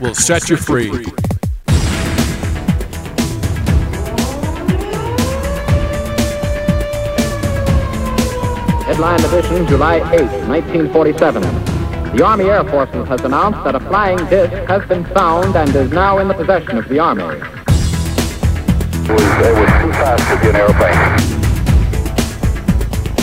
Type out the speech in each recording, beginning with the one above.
will set you free. Headline edition, July 8, 1947. The Army Air Forces has announced that a flying disc has been found and is now in the possession of the Army. It was, it was too fast to be an airplane.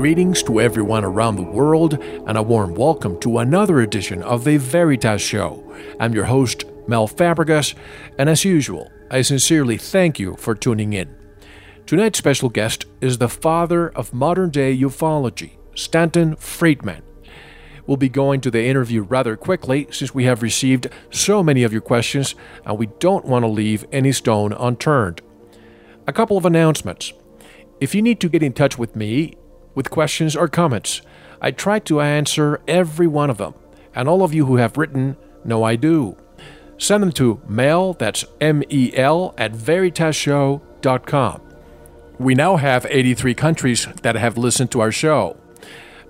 Greetings to everyone around the world, and a warm welcome to another edition of the Veritas Show. I'm your host, Mel Fabregas, and as usual, I sincerely thank you for tuning in. Tonight's special guest is the father of modern day ufology, Stanton Friedman. We'll be going to the interview rather quickly since we have received so many of your questions and we don't want to leave any stone unturned. A couple of announcements. If you need to get in touch with me, with questions or comments. I try to answer every one of them, and all of you who have written know I do. Send them to mail, that's M E L, at veritasshow.com. We now have 83 countries that have listened to our show.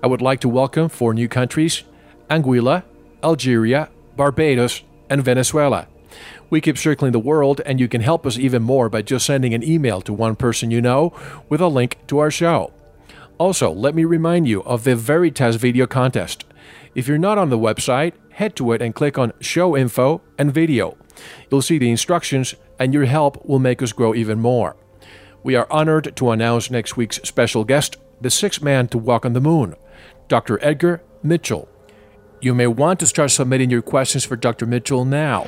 I would like to welcome four new countries Anguilla, Algeria, Barbados, and Venezuela. We keep circling the world, and you can help us even more by just sending an email to one person you know with a link to our show. Also, let me remind you of the Veritas video contest. If you're not on the website, head to it and click on Show Info and Video. You'll see the instructions, and your help will make us grow even more. We are honored to announce next week's special guest, the sixth man to walk on the moon, Dr. Edgar Mitchell. You may want to start submitting your questions for Dr. Mitchell now.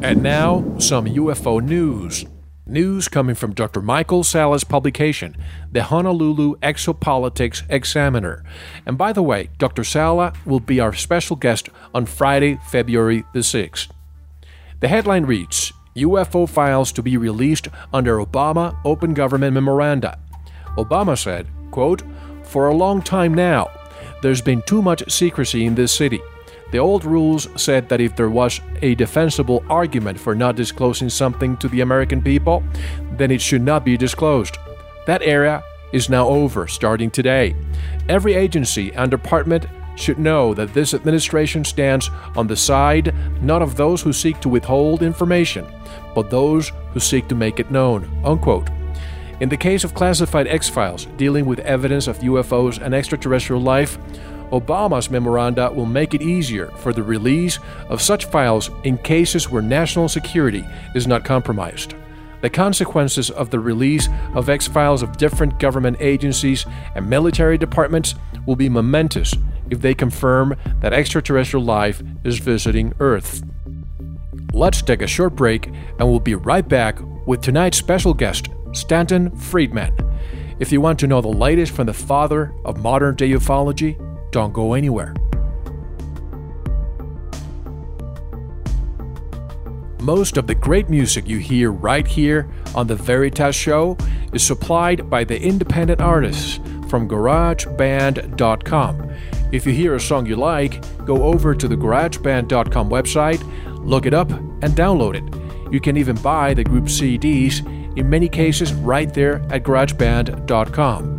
And now, some UFO news. News coming from Dr. Michael Salla's publication, the Honolulu Exopolitics Examiner. And by the way, Dr. Sala will be our special guest on Friday, February the 6th. The headline reads UFO files to be released under Obama Open Government Memoranda. Obama said, quote, For a long time now, there's been too much secrecy in this city. The old rules said that if there was a defensible argument for not disclosing something to the American people, then it should not be disclosed. That era is now over starting today. Every agency and department should know that this administration stands on the side not of those who seek to withhold information, but those who seek to make it known. Unquote. In the case of classified X Files dealing with evidence of UFOs and extraterrestrial life, Obama's memoranda will make it easier for the release of such files in cases where national security is not compromised. The consequences of the release of X files of different government agencies and military departments will be momentous if they confirm that extraterrestrial life is visiting Earth. Let's take a short break and we'll be right back with tonight's special guest, Stanton Friedman. If you want to know the latest from the father of modern day ufology, don't go anywhere. Most of the great music you hear right here on The Veritas Show is supplied by the independent artists from GarageBand.com. If you hear a song you like, go over to the GarageBand.com website, look it up, and download it. You can even buy the group CDs, in many cases, right there at GarageBand.com.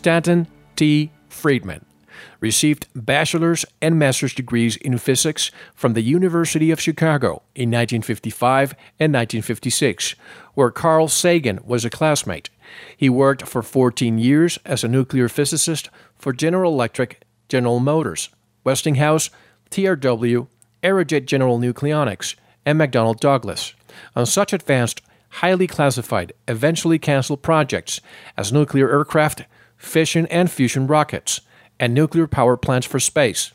Stanton T. Friedman received bachelor's and master's degrees in physics from the University of Chicago in 1955 and 1956, where Carl Sagan was a classmate. He worked for 14 years as a nuclear physicist for General Electric, General Motors, Westinghouse, TRW, Aerojet General Nucleonics, and McDonnell Douglas on such advanced, highly classified, eventually canceled projects as nuclear aircraft, fission and fusion rockets, and nuclear power plants for space.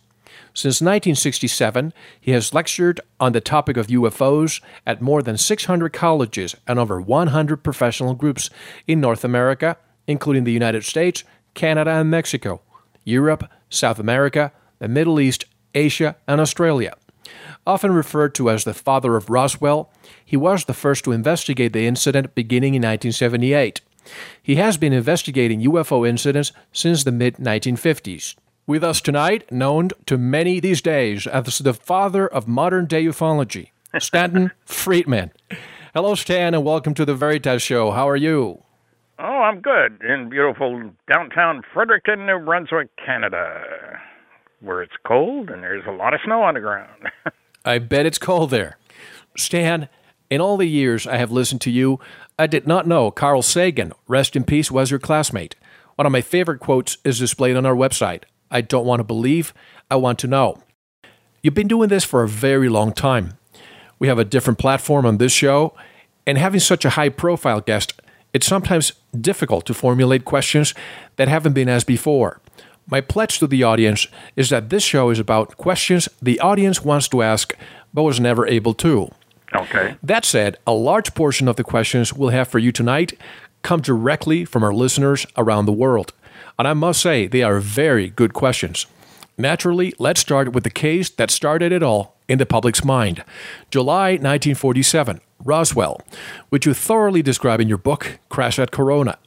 Since 1967, he has lectured on the topic of UFOs at more than 600 colleges and over 100 professional groups in North America, including the United States, Canada, and Mexico, Europe, South America, the Middle East, Asia, and Australia. Often referred to as the father of Roswell, he was the first to investigate the incident beginning in 1978. He has been investigating UFO incidents since the mid 1950s. With us tonight, known to many these days as the father of modern day ufology, Stanton Friedman. Hello, Stan, and welcome to the Veritas Show. How are you? Oh, I'm good in beautiful downtown Fredericton, New Brunswick, Canada, where it's cold and there's a lot of snow on the ground. I bet it's cold there. Stan, in all the years I have listened to you, I did not know Carl Sagan, rest in peace, was your classmate. One of my favorite quotes is displayed on our website I don't want to believe, I want to know. You've been doing this for a very long time. We have a different platform on this show, and having such a high profile guest, it's sometimes difficult to formulate questions that haven't been asked before. My pledge to the audience is that this show is about questions the audience wants to ask but was never able to. Okay. That said, a large portion of the questions we'll have for you tonight come directly from our listeners around the world. And I must say, they are very good questions. Naturally, let's start with the case that started it all in the public's mind July 1947, Roswell, which you thoroughly describe in your book, Crash at Corona.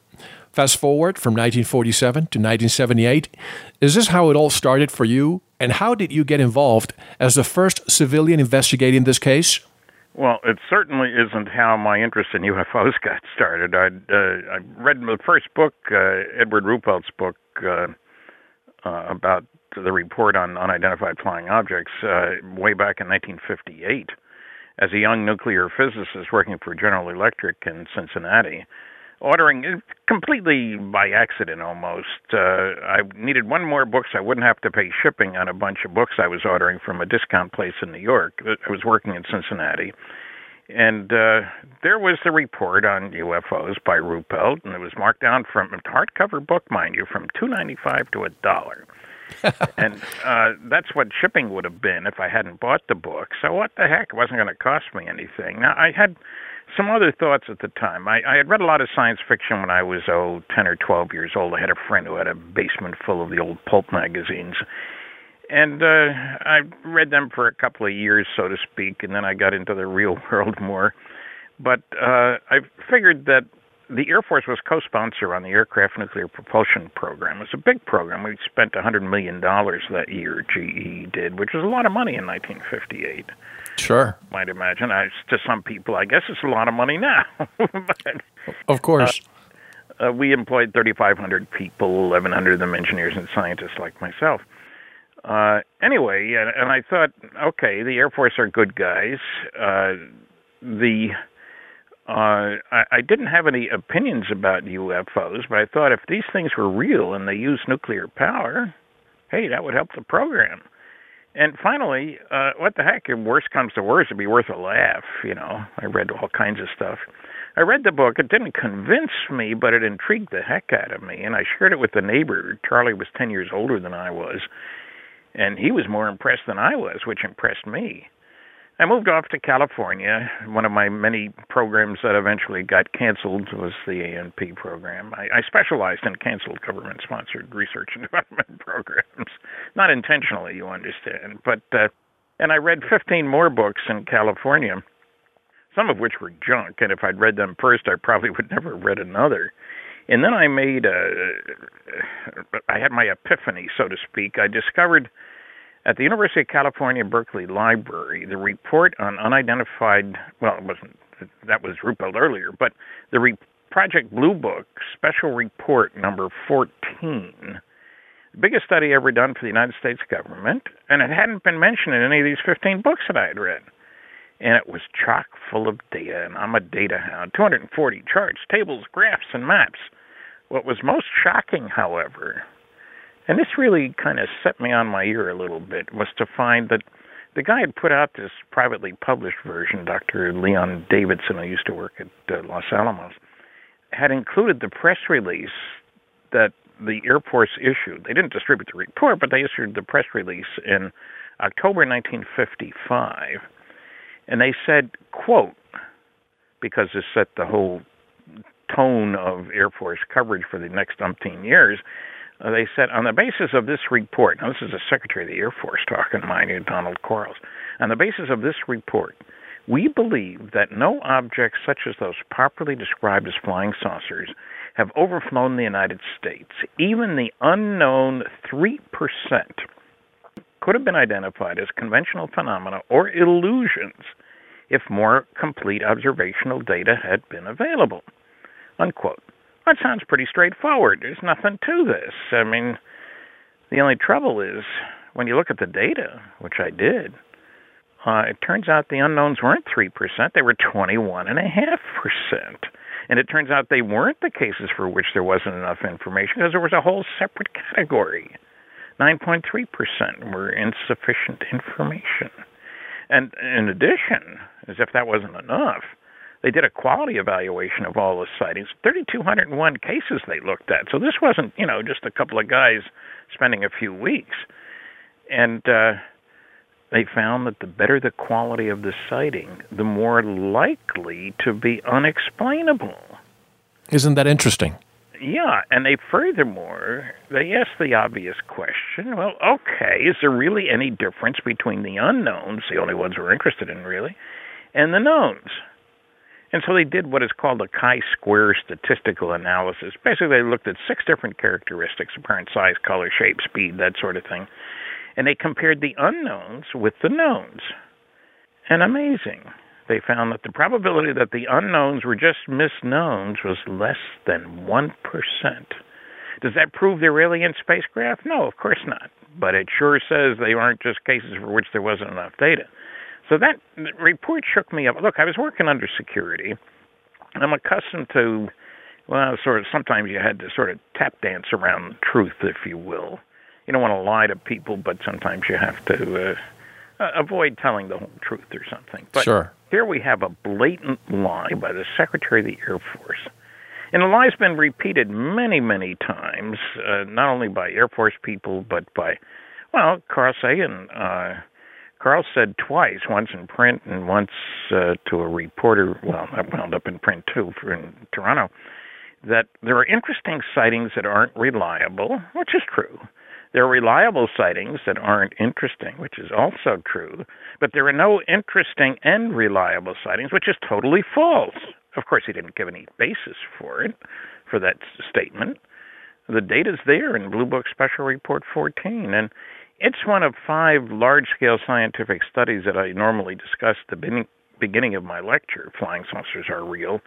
Fast forward from 1947 to 1978. Is this how it all started for you? And how did you get involved as the first civilian investigating this case? Well, it certainly isn't how my interest in UFOs got started. I uh, I read the first book, uh, Edward Ruppelt's book uh, uh, about the report on unidentified flying objects, uh, way back in 1958. As a young nuclear physicist working for General Electric in Cincinnati, ordering uh, completely by accident almost. Uh, I needed one more book so I wouldn't have to pay shipping on a bunch of books I was ordering from a discount place in New York. I was working in Cincinnati. And uh, there was the report on UFOs by Ruppelt, and it was marked down from a hardcover book, mind you, from two ninety five to a dollar. and uh, that's what shipping would have been if I hadn't bought the book. So what the heck? It wasn't going to cost me anything. Now I had some other thoughts at the time. I, I had read a lot of science fiction when I was oh ten or twelve years old. I had a friend who had a basement full of the old pulp magazines, and uh, I read them for a couple of years, so to speak, and then I got into the real world more. But uh, I figured that the Air Force was co-sponsor on the aircraft nuclear propulsion program. It was a big program. We spent a hundred million dollars that year. GE did, which was a lot of money in 1958. Sure. Might imagine. I, to some people, I guess it's a lot of money now. but, of course. Uh, uh, we employed 3,500 people, 1,100 of them engineers and scientists like myself. Uh, anyway, and, and I thought, okay, the Air Force are good guys. Uh, the uh, I, I didn't have any opinions about UFOs, but I thought if these things were real and they use nuclear power, hey, that would help the program. And finally, uh, what the heck? If worst comes to worst, it'd be worth a laugh. You know, I read all kinds of stuff. I read the book. It didn't convince me, but it intrigued the heck out of me. And I shared it with the neighbor. Charlie was 10 years older than I was. And he was more impressed than I was, which impressed me. I moved off to California. One of my many programs that eventually got canceled was the ANP program. I, I specialized in canceled government sponsored research and development programs. Not intentionally, you understand. But uh and I read 15 more books in California, some of which were junk, and if I'd read them first, I probably would never have read another. And then I made a I had my epiphany, so to speak. I discovered at the University of California, Berkeley Library, the report on unidentified, well, it wasn't, that was Ruppelt earlier, but the re- Project Blue Book Special Report number 14, the biggest study ever done for the United States government, and it hadn't been mentioned in any of these 15 books that I had read. And it was chock full of data, and I'm a data hound 240 charts, tables, graphs, and maps. What was most shocking, however, and this really kind of set me on my ear a little bit, was to find that the guy had put out this privately published version, Dr. Leon Davidson, who used to work at uh, Los Alamos, had included the press release that the Air Force issued. They didn't distribute the report, but they issued the press release in October 1955. And they said, quote, because this set the whole tone of Air Force coverage for the next umpteen years, uh, they said, on the basis of this report, now this is the Secretary of the Air Force talking, mind you, Donald Quarles. On the basis of this report, we believe that no objects such as those properly described as flying saucers have overflown the United States. Even the unknown 3% could have been identified as conventional phenomena or illusions if more complete observational data had been available. Unquote. That sounds pretty straightforward. There's nothing to this. I mean, the only trouble is when you look at the data, which I did, uh, it turns out the unknowns weren't 3%, they were 21.5%. And it turns out they weren't the cases for which there wasn't enough information because there was a whole separate category. 9.3% were insufficient information. And in addition, as if that wasn't enough, they did a quality evaluation of all the sightings. 3,201 cases they looked at. So this wasn't, you know, just a couple of guys spending a few weeks. And uh, they found that the better the quality of the sighting, the more likely to be unexplainable. Isn't that interesting? Yeah, and they furthermore they asked the obvious question. Well, okay, is there really any difference between the unknowns, the only ones we're interested in really, and the knowns? And so they did what is called a chi square statistical analysis. Basically, they looked at six different characteristics apparent size, color, shape, speed, that sort of thing. And they compared the unknowns with the knowns. And amazing, they found that the probability that the unknowns were just misknowns was less than 1%. Does that prove they're alien spacecraft? No, of course not. But it sure says they aren't just cases for which there wasn't enough data. So that report shook me up. Look, I was working under security. I'm accustomed to, well, sort of. Sometimes you had to sort of tap dance around truth, if you will. You don't want to lie to people, but sometimes you have to uh, avoid telling the whole truth or something. But sure. here we have a blatant lie by the Secretary of the Air Force. And the lie's been repeated many, many times, uh, not only by Air Force people, but by, well, Carl Sagan. Uh, Carl said twice, once in print and once uh, to a reporter, well, that wound up in print too, in Toronto, that there are interesting sightings that aren't reliable, which is true. There are reliable sightings that aren't interesting, which is also true. But there are no interesting and reliable sightings, which is totally false. Of course, he didn't give any basis for it, for that statement. The data's there in Blue Book Special Report 14, and it's one of five large scale scientific studies that I normally discuss at the beginning of my lecture Flying Saucers Are Real.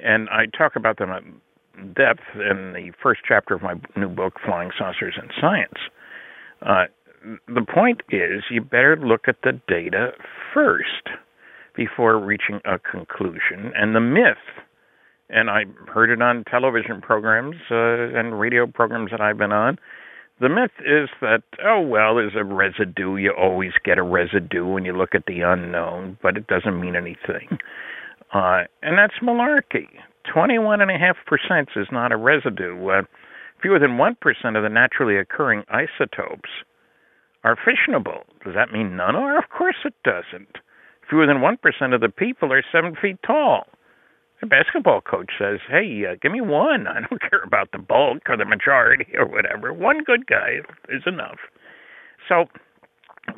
And I talk about them at depth in the first chapter of my new book, Flying Saucers and Science. Uh, the point is, you better look at the data first before reaching a conclusion. And the myth, and I heard it on television programs uh, and radio programs that I've been on. The myth is that, oh, well, there's a residue. You always get a residue when you look at the unknown, but it doesn't mean anything. Uh, and that's malarkey. 21.5% is not a residue. Uh, fewer than 1% of the naturally occurring isotopes are fissionable. Does that mean none are? Of course it doesn't. Fewer than 1% of the people are seven feet tall. The basketball coach says, hey, uh, give me one. I don't care about the bulk or the majority or whatever. One good guy is enough. So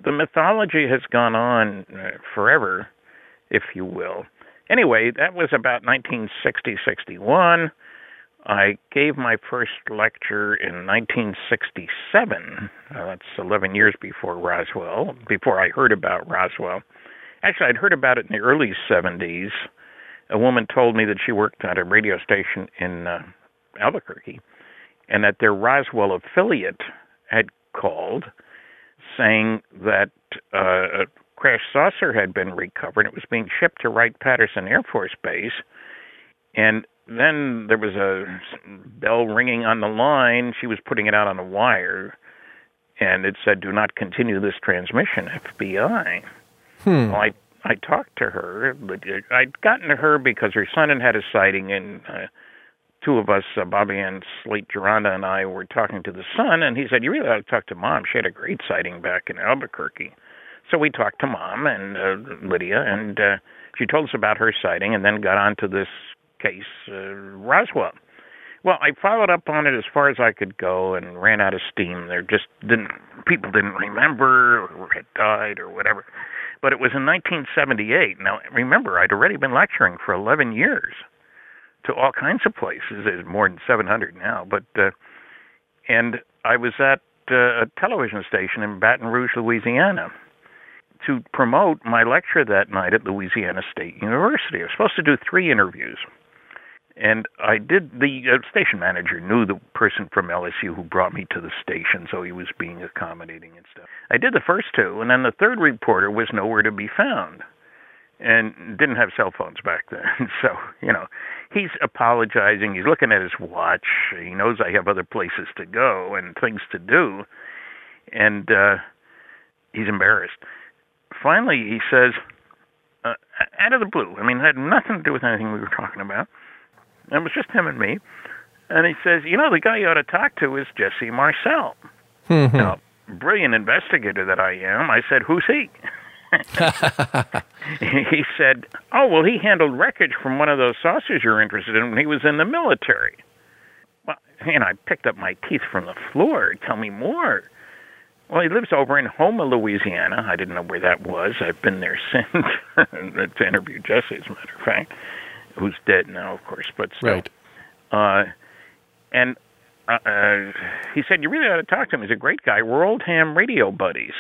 the mythology has gone on uh, forever, if you will. Anyway, that was about 1960 61. I gave my first lecture in 1967. Uh, that's 11 years before Roswell, before I heard about Roswell. Actually, I'd heard about it in the early 70s. A woman told me that she worked at a radio station in uh, Albuquerque and that their Roswell affiliate had called saying that uh, a crash saucer had been recovered. It was being shipped to Wright Patterson Air Force Base. And then there was a bell ringing on the line. She was putting it out on the wire. And it said, Do not continue this transmission, FBI. Hmm. Well, I, I talked to her. But I'd gotten to her because her son had had a sighting, and uh, two of us, uh, Bobby and Slate Geranda, and I were talking to the son, and he said, You really ought to talk to mom. She had a great sighting back in Albuquerque. So we talked to mom and uh, Lydia, and uh, she told us about her sighting, and then got on to this case, uh, Roswell. Well, I followed up on it as far as I could go, and ran out of steam. There just didn't people didn't remember or had died or whatever. But it was in 1978. Now, remember, I'd already been lecturing for 11 years to all kinds of places. There's more than 700 now, but uh, and I was at uh, a television station in Baton Rouge, Louisiana to promote my lecture that night at Louisiana State University. I was supposed to do three interviews. And I did, the uh, station manager knew the person from LSU who brought me to the station, so he was being accommodating and stuff. I did the first two, and then the third reporter was nowhere to be found and didn't have cell phones back then. So, you know, he's apologizing. He's looking at his watch. He knows I have other places to go and things to do. And uh he's embarrassed finally he says, uh, out of the blue, I mean, it had nothing to do with anything we were talking about. It was just him and me. And he says, you know, the guy you ought to talk to is Jesse Marcel. Mm-hmm. now, brilliant investigator that I am, I said, who's he? he said, oh, well, he handled wreckage from one of those saucers you're interested in when he was in the military. Well, and I picked up my teeth from the floor. Tell me more. Well, he lives over in Houma, Louisiana. I didn't know where that was. I've been there since to interview Jesse, as a matter of fact, who's dead now, of course, but still. Right. Uh, and uh, uh, he said, "You really ought to talk to him. He's a great guy. We're old ham radio buddies."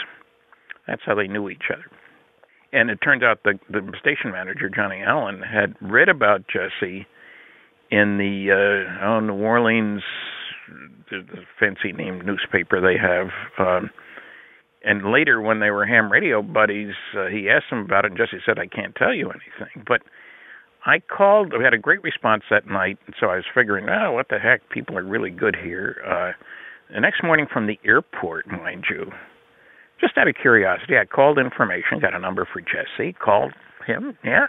That's how they knew each other. And it turns out the the station manager Johnny Allen had read about Jesse in the uh, oh, New Orleans the, the fancy named newspaper they have. Um, and later, when they were ham radio buddies, uh, he asked him about it, and Jesse said, "I can't tell you anything." But I called. We had a great response that night, and so I was figuring, oh, what the heck? People are really good here. Uh, the next morning from the airport, mind you, just out of curiosity, I called information, got a number for Jesse, called him, yeah.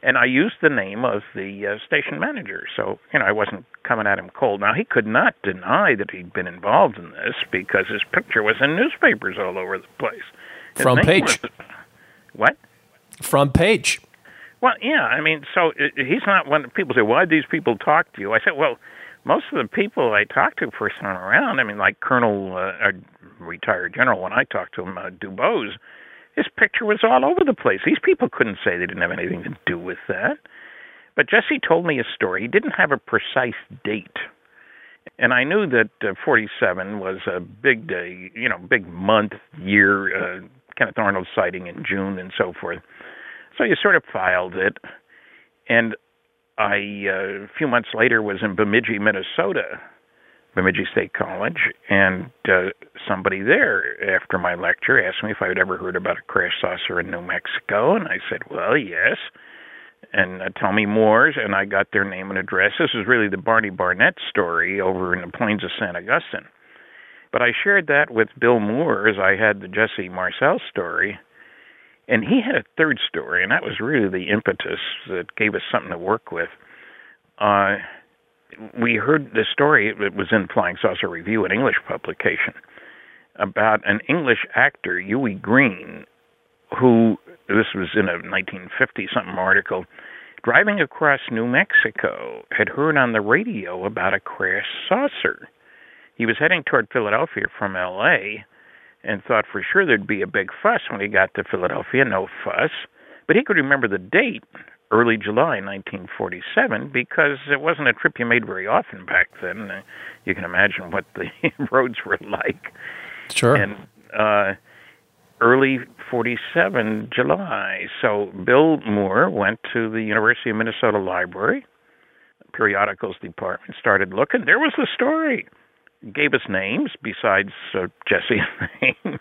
And I used the name of the uh, station manager, so you know I wasn't coming at him cold. Now he could not deny that he'd been involved in this because his picture was in newspapers all over the place. His Front page. was- what? Front page. Well, yeah, I mean, so he's not one. People say, "Why did these people talk to you?" I said, "Well, most of the people I talk to first time around, I mean, like Colonel, uh, a retired general, when I talked to him, uh, Dubose, his picture was all over the place. These people couldn't say they didn't have anything to do with that. But Jesse told me a story. He didn't have a precise date. And I knew that uh, 47 was a big day, you know, big month, year, uh, Kenneth Arnold sighting in June and so forth. So you sort of filed it. And I, uh, a few months later, was in Bemidji, Minnesota, Bemidji State College, and uh, somebody there after my lecture asked me if I had ever heard about a crash saucer in New Mexico, and I said, "Well, yes." And uh, tell me more, and I got their name and address. This is really the Barney Barnett story over in the plains of San Augustine. But I shared that with Bill Moore as I had the Jesse Marcel story. And he had a third story, and that was really the impetus that gave us something to work with. Uh, we heard the story, it was in Flying Saucer Review, an English publication, about an English actor, Hughie Green, who, this was in a 1950 something article, driving across New Mexico, had heard on the radio about a crash saucer. He was heading toward Philadelphia from LA and thought for sure there'd be a big fuss when he got to Philadelphia. No fuss. But he could remember the date, early July 1947, because it wasn't a trip you made very often back then. Uh, You can imagine what the roads were like. Sure. And uh, early 47, July. So Bill Moore went to the University of Minnesota Library, periodicals department, started looking. There was the story gave us names besides uh, Jesse's name,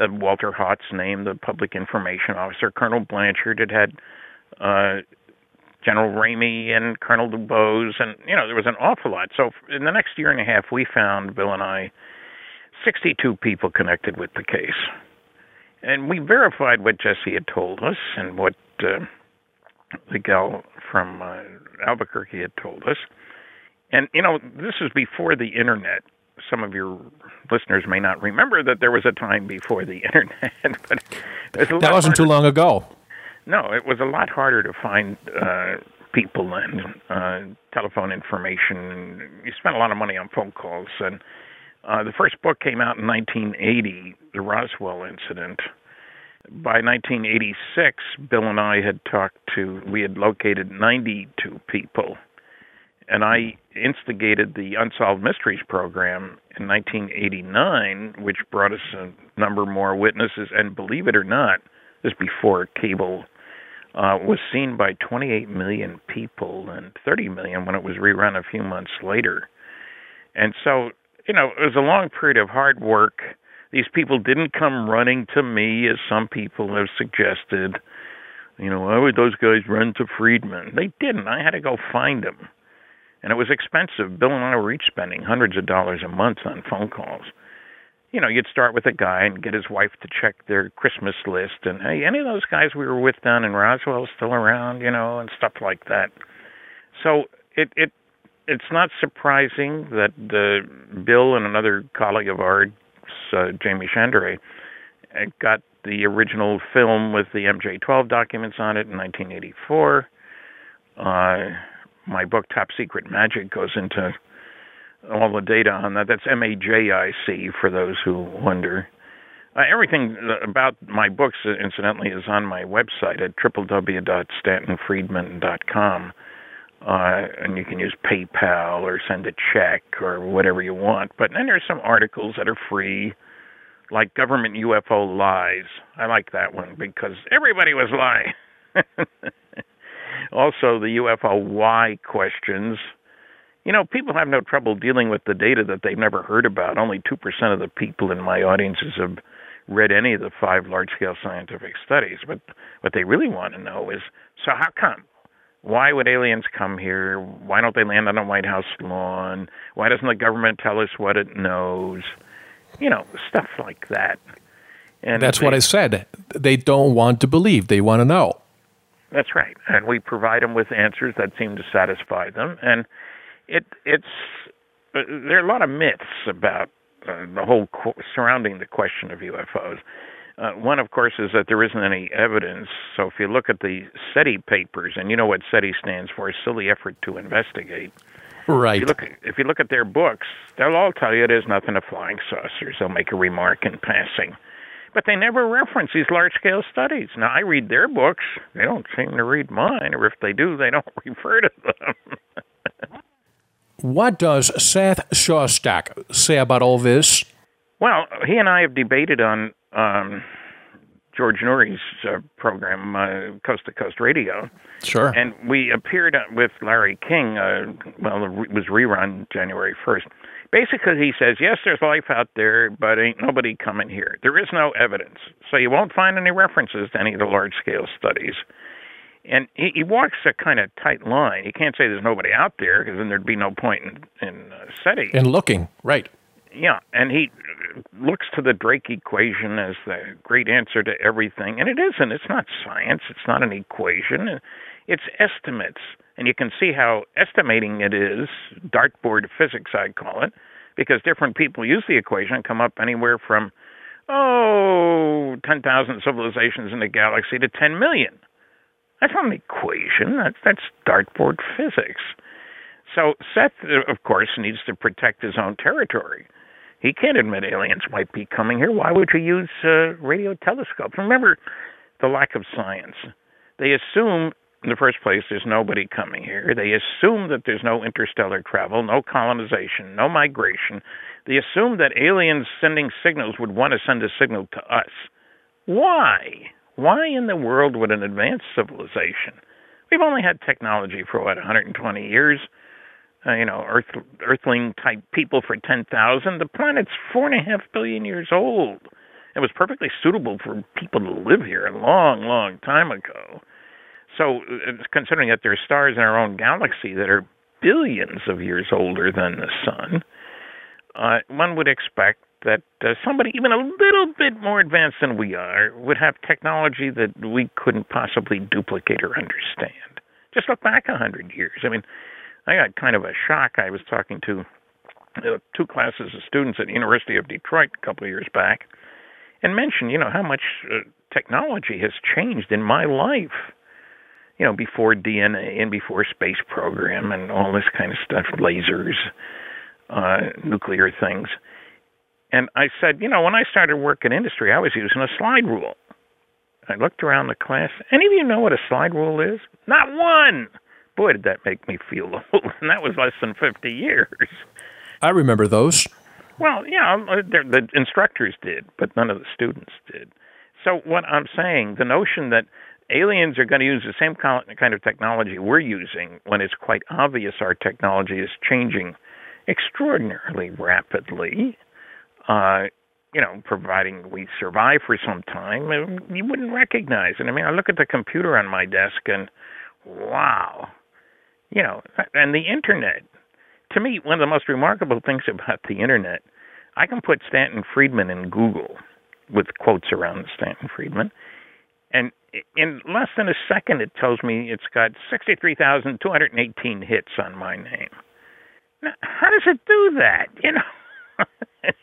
uh, Walter Haut's name, the public information officer, Colonel Blanchard. It had uh, General Ramey and Colonel DuBose, and you know there was an awful lot. So in the next year and a half, we found Bill and I 62 people connected with the case, and we verified what Jesse had told us and what uh, the gal from uh, Albuquerque had told us. And you know, this is before the internet. Some of your listeners may not remember that there was a time before the internet, but that wasn't too long ago. No, it was a lot harder to find uh, people and uh, telephone information. You spent a lot of money on phone calls, and uh, the first book came out in 1980, the Roswell incident. By 1986, Bill and I had talked to, we had located 92 people and I instigated the Unsolved Mysteries program in 1989, which brought us a number more witnesses. And believe it or not, this before cable uh, was seen by 28 million people and 30 million when it was rerun a few months later. And so, you know, it was a long period of hard work. These people didn't come running to me, as some people have suggested. You know, why would those guys run to Friedman? They didn't. I had to go find them and it was expensive. Bill and I were each spending hundreds of dollars a month on phone calls. You know, you'd start with a guy and get his wife to check their Christmas list, and hey, any of those guys we were with down in Roswell still around, you know, and stuff like that. So it it it's not surprising that uh, Bill and another colleague of ours, uh, Jaime Shandera, uh, got the original film with the MJ12 documents on it in 1984. Uh, my book Top Secret Majic goes into all the data on that. That's M A J I C for those who wonder. Uh, everything about my books, uh, incidentally, is on my website at www.stantonfriedman.com. Uh, and you can use PayPal or send a check or whatever you want. But then there's some articles that are free, like Government UFO Lies. I like that one because everybody was lying. also, the UFO why questions. You know, people have no trouble dealing with the data that they've never heard about. Only 2% of the people in my audiences have read any of the five large scale scientific studies. But what they really want to know is so, how come? Why would aliens come here? Why don't they land on a White House lawn? Why doesn't the government tell us what it knows? You know, stuff like that. And That's they- what I said. They don't want to believe, they want to know. That's right, and we provide them with answers that seem to satisfy them. And it it's uh, there are a lot of myths about uh, the whole qu- surrounding the question of UFOs. Uh, one, of course, is that there isn't any evidence. So if you look at the SETI papers, and you know what SETI stands for, silly effort to investigate. Right. If you look, if you look at their books, they'll all tell you there's nothing of flying saucers. They'll make a remark in passing, but they never reference these large-scale studies. Now I read their books; they don't seem to read mine, or if they do, they don't refer to them. what does Seth Shostak say about all this? Well, he and I have debated on um, George Noory's uh, program, uh, Coast to Coast Radio. Sure. And we appeared with Larry King. Uh, well, it was rerun January 1st. Basically, he says, yes, there's life out there, but ain't nobody coming here. There is no evidence. So you won't find any references to any of the large scale studies. And he, he walks a kind of tight line. He can't say there's nobody out there because then there'd be no point in, in uh, SETI. In looking, right. Yeah, and he looks to the Drake equation as the great answer to everything, and it isn't. It's not science. It's not an equation. It's estimates, and you can see how estimating it is dartboard physics, I'd call it, because different people use the equation and come up anywhere from oh, 10,000 civilizations in the galaxy to 10 million. That's not an equation. That's that's dartboard physics. So Seth, of course, needs to protect his own territory. He can't admit aliens might be coming here. Why would you use uh, radio telescopes? Remember the lack of science. They assume, in the first place, there's nobody coming here. They assume that there's no interstellar travel, no colonization, no migration. They assume that aliens sending signals would want to send a signal to us. Why? Why in the world would an advanced civilization? We've only had technology for what 120 years uh, you know, Earth, Earthling type people for 10,000. The planet's four and a half billion years old. It was perfectly suitable for people to live here a long, long time ago. So, considering that there are stars in our own galaxy that are billions of years older than the sun, uh, one would expect that uh, somebody even a little bit more advanced than we are would have technology that we couldn't possibly duplicate or understand. Just look back a hundred years. I mean, I got kind of a shock. I was talking to uh, two classes of students at the University of Detroit a couple of years back, and mentioned, you know, how much uh, technology has changed in my life. You know, before DNA and before space program and all this kind of stuff, lasers, uh, nuclear things. And I said, you know, when I started work in industry, I was using a slide rule. I looked around the class. Any of you know what a slide rule is? Not one boy, did that make me feel old. And that was less than 50 years. I remember those. Well, yeah, uh, the instructors did, but none of the students did. So, what I'm saying, the notion that aliens are going to use the same kind of technology we're using when it's quite obvious our technology is changing extraordinarily rapidly, uh, you know, providing we survive for some time, uh, you wouldn't recognize it. I mean, I look at the computer on my desk and wow, you know, and the internet. To me, one of the most remarkable things about the internet, I can put Stanton Friedman in Google with quotes around Stanton Friedman, and in less than a second, it tells me it's got 63,218 hits on my name. Now, how does it do that? You know,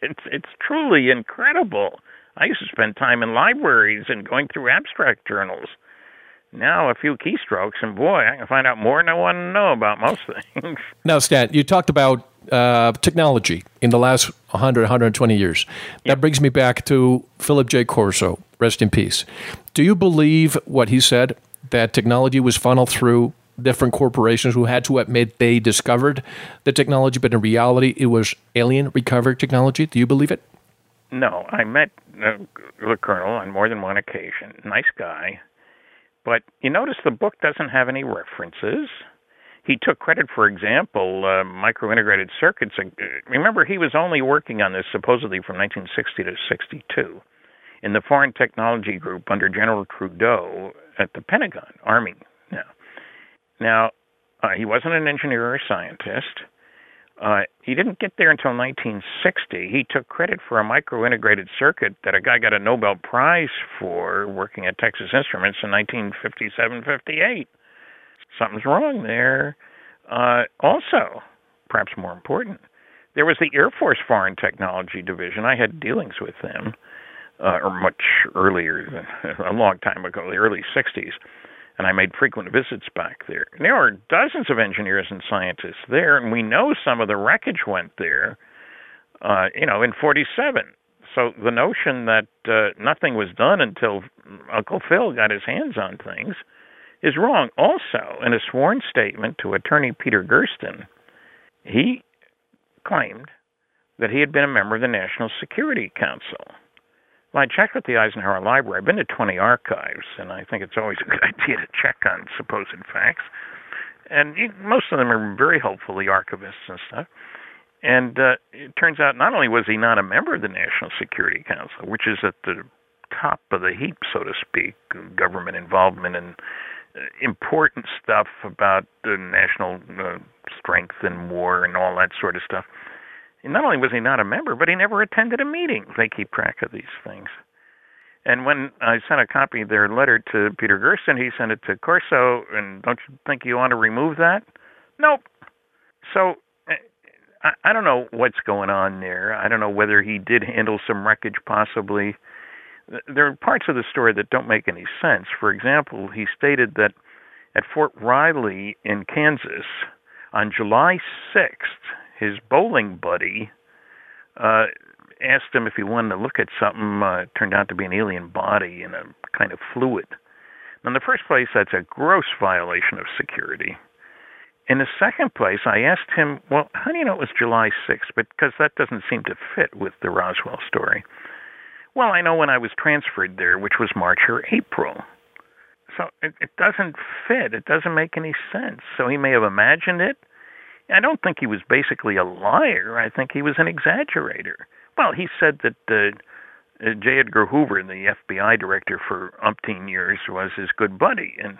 it's it's truly incredible. I used to spend time in libraries and going through abstract journals now a few keystrokes, and boy, I can find out more than I want to know about most things. Now, Stan, you talked about uh, technology in the last 100, 120 years. That brings me back to Philip J. Corso, rest in peace. Do you believe what he said, that technology was funneled through different corporations who had to admit they discovered the technology, but in reality it was alien recovered technology? Do you believe it? No, I met uh, the colonel on more than one occasion. Nice guy but you notice the book doesn't have any references. He took credit, for example, uh, micro-integrated circuits. Uh, remember, he was only working on this supposedly from 1960 to 62 in the Foreign Technology Group under General Trudeau at the Pentagon, Army. Now, now uh, he wasn't an engineer or a scientist. Uh, he didn't get there until 1960. He took credit for a micro integrated circuit that a guy got a Nobel Prize for working at Texas Instruments in 1957 58. Something's wrong there. Uh, also, perhaps more important, there was the Air Force Foreign Technology Division. I had dealings with them, uh, or much earlier, a long time ago, the early 60s and I made frequent visits back there. There are dozens of engineers and scientists there, and we know some of the wreckage went there, uh, you know, in 47. So the notion that uh, nothing was done until Uncle Phil got his hands on things is wrong. Also, in a sworn statement to attorney Peter Gersten, he claimed that he had been a member of the National Security Council. Well, I checked with the Eisenhower Library. I've been to 20 archives, and I think it's always a good idea to check on supposed facts. And most of them are very helpful, the archivists and stuff. And uh, it turns out not only was he not a member of the National Security Council, which is at the top of the heap, so to speak, government involvement in important stuff about the national uh, strength and war and all that sort of stuff not only was he not a member, but he never attended a meeting. They keep track of these things. And when I sent a copy of their letter to Peter Gersten, he sent it to Corso. And don't you think you want to remove that? Nope. So eh, I, I don't know what's going on there. I don't know whether he did handle some wreckage, possibly. There are parts of the story that don't make any sense. For example, he stated that at Fort Riley in Kansas on July 6th, his bowling buddy uh, asked him if he wanted to look at something. Uh, it turned out to be an alien body in a kind of fluid. In the first place, that's a gross violation of security. In the second place, I asked him, well, how do you know it was July 6th? Because that doesn't seem to fit with the Roswell story. Well, I know when I was transferred there, which was March or April. So it, it doesn't fit. It doesn't make any sense. So he may have imagined it. I don't think he was basically a liar. I think he was an exaggerator. Well, he said that uh, uh J. Edgar Hoover, the FBI director for umpteen years, was his good buddy. And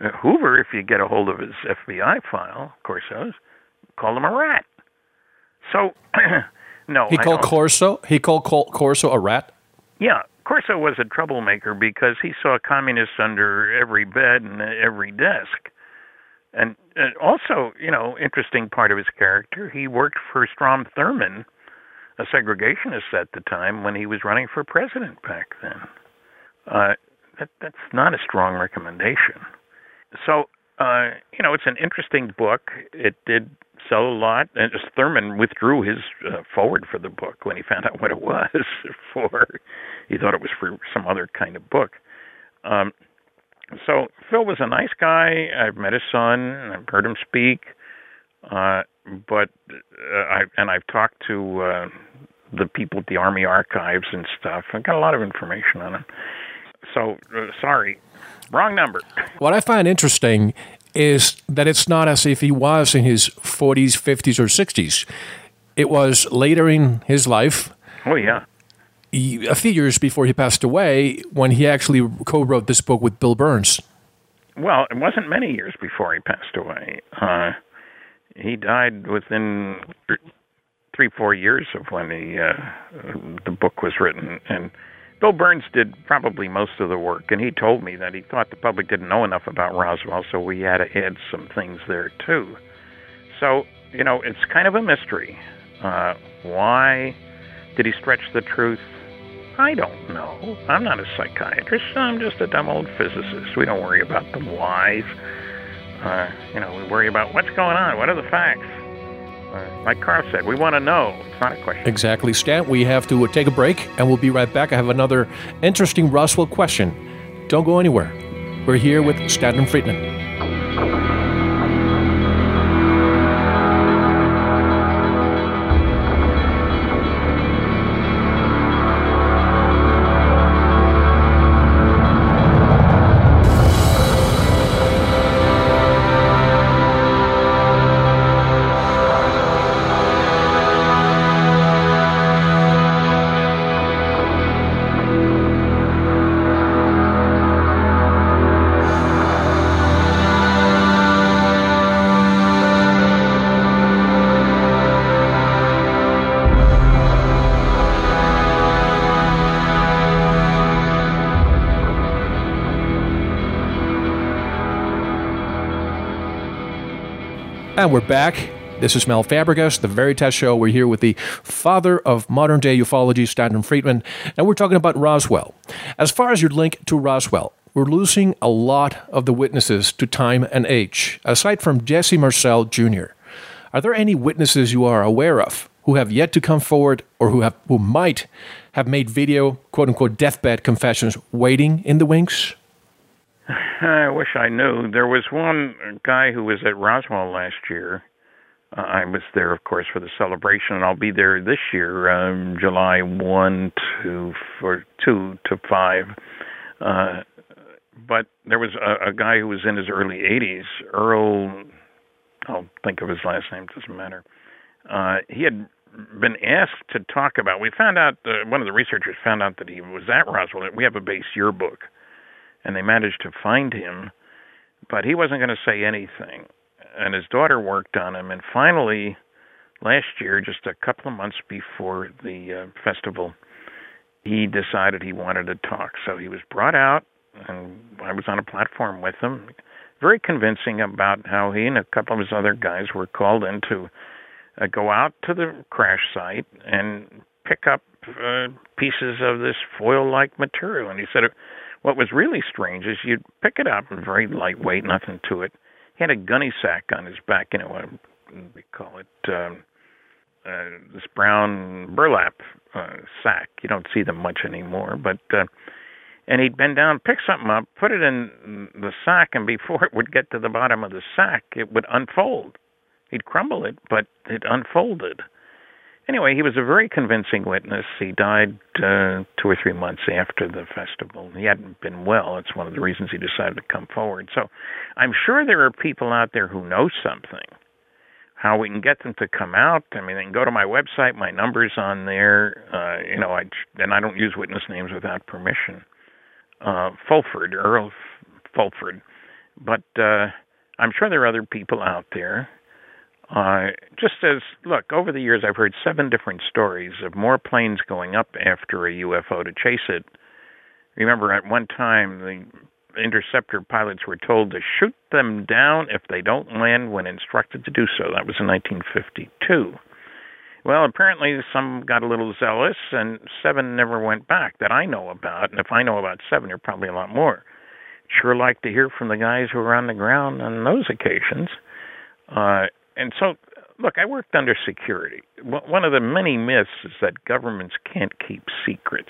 uh, Hoover, if you get a hold of his FBI file, was, called him a rat. So, no. He called Corso. He called Corso a rat. Yeah, Corso was a troublemaker because he saw communists under every bed and every desk. And, and also, you know, interesting part of his character, he worked for Strom Thurmond, a segregationist at the time when he was running for president back then. Uh, that that's not a strong recommendation. So, uh, you know, it's an interesting book. It did sell a lot, and Thurmond withdrew his uh, foreword for the book when he found out what it was for. He thought it was for some other kind of book. Um, so Phil was a nice guy. I've met his son. And I've heard him speak. Uh, but uh, I and I've talked to uh, the people at the Army Archives and stuff. I got a lot of information on him. So uh, sorry, wrong number. What I find interesting is that it's not as if he was in his 40s, 50s, or 60s. It was later in his life. Oh yeah a few years before he passed away when he actually co-wrote this book with Bill Birnes. Well, it wasn't many years before he passed away. Uh, he died within three, four years of when the uh, the book was written, and Bill Birnes did probably most of the work. And he told me that he thought the public didn't know enough about Roswell, so we had to add some things there too. So you know, it's kind of a mystery. Uh, why did he stretch the truth? I don't know. I'm not a psychiatrist. I'm just a dumb old physicist. We don't worry about the whys. Uh, you know, we worry about what's going on. What are the facts? Uh, like Carl said, we want to know. It's not a question. Exactly, Stan. We have to take a break, and we'll be right back. I have another interesting Roswell question. Don't go anywhere. We're here with Stanton Friedman. We're back. This is Mel Fabregas, the Veritas Show. We're here with the father of modern day ufology, Stanton Friedman, and we're talking about Roswell. As far as your link to Roswell, we're losing a lot of the witnesses to time and age, aside from Jesse Marcel Jr. Are there any witnesses you are aware of who have yet to come forward or who have who might have made video quote unquote deathbed confessions waiting in the wings? I wish I knew. There was one guy who was at Roswell last year. Uh, I was there, of course, for the celebration, and I'll be there this year, um, July one to for two to five. Uh, but there was a, a guy who was in his early 80s, Earl. I'll think of his last name. Doesn't matter. Uh, he had been asked to talk about. We found out uh, one of the researchers found out that he was at Roswell. We have a base yearbook, and they managed to find him, but he wasn't going to say anything. And his daughter worked on him, and finally, last year, just a couple of months before the uh, festival, he decided he wanted to talk. So he was brought out and I was on a platform with him, very convincing about how he and a couple of his other guys were called in to uh, go out to the crash site and pick up uh, pieces of this foil-like material. And he said, what was really strange is you'd pick it up, and very lightweight, nothing to it. He had a gunny sack on his back, you know, what we call it, um, uh, this brown burlap uh, sack. You don't see them much anymore, but uh, and he'd bend down, pick something up, put it in the sack, and before it would get to the bottom of the sack, it would unfold. He'd crumble it, but it unfolded. Anyway, he was a very convincing witness. He died uh, two or three months after the festival. He hadn't been well. It's one of the reasons he decided to come forward. So I'm sure there are people out there who know something. How we can get them to come out? I mean, they can go to my website. My number's on there. Uh, you know, I and I don't use witness names without permission uh, Fulford, Earl Fulford. But uh, I'm sure there are other people out there. Uh, just as, look, over the years I've heard seven different stories of more planes going up after a UFO to chase it. Remember, at one time, the interceptor pilots were told to shoot them down if they don't land when instructed to do so. That was in 1952. Well, apparently some got a little zealous, and seven never went back that I know about. And if I know about seven, there are probably a lot more. Sure like to hear from the guys who were on the ground on those occasions. Uh, and so, look, I worked under security. One of the many myths is that governments can't keep secrets.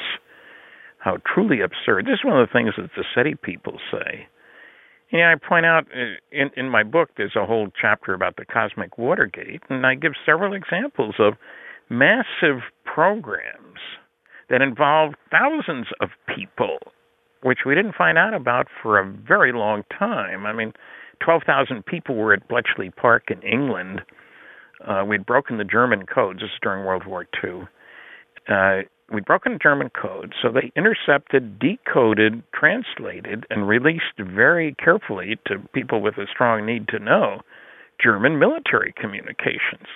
How truly absurd. This is one of the things that the SETI people say. Yeah, I point out uh, in in my book there's a whole chapter about the cosmic Watergate, and I give several examples of massive programs that involved thousands of people, which we didn't find out about for a very long time. I mean, 12,000 people were at Bletchley Park in England. Uh, we'd broken the German codes. This is during World War II. Uh, we'd broken the German code, so they intercepted, decoded, translated, and released very carefully to people with a strong need to know German military communications.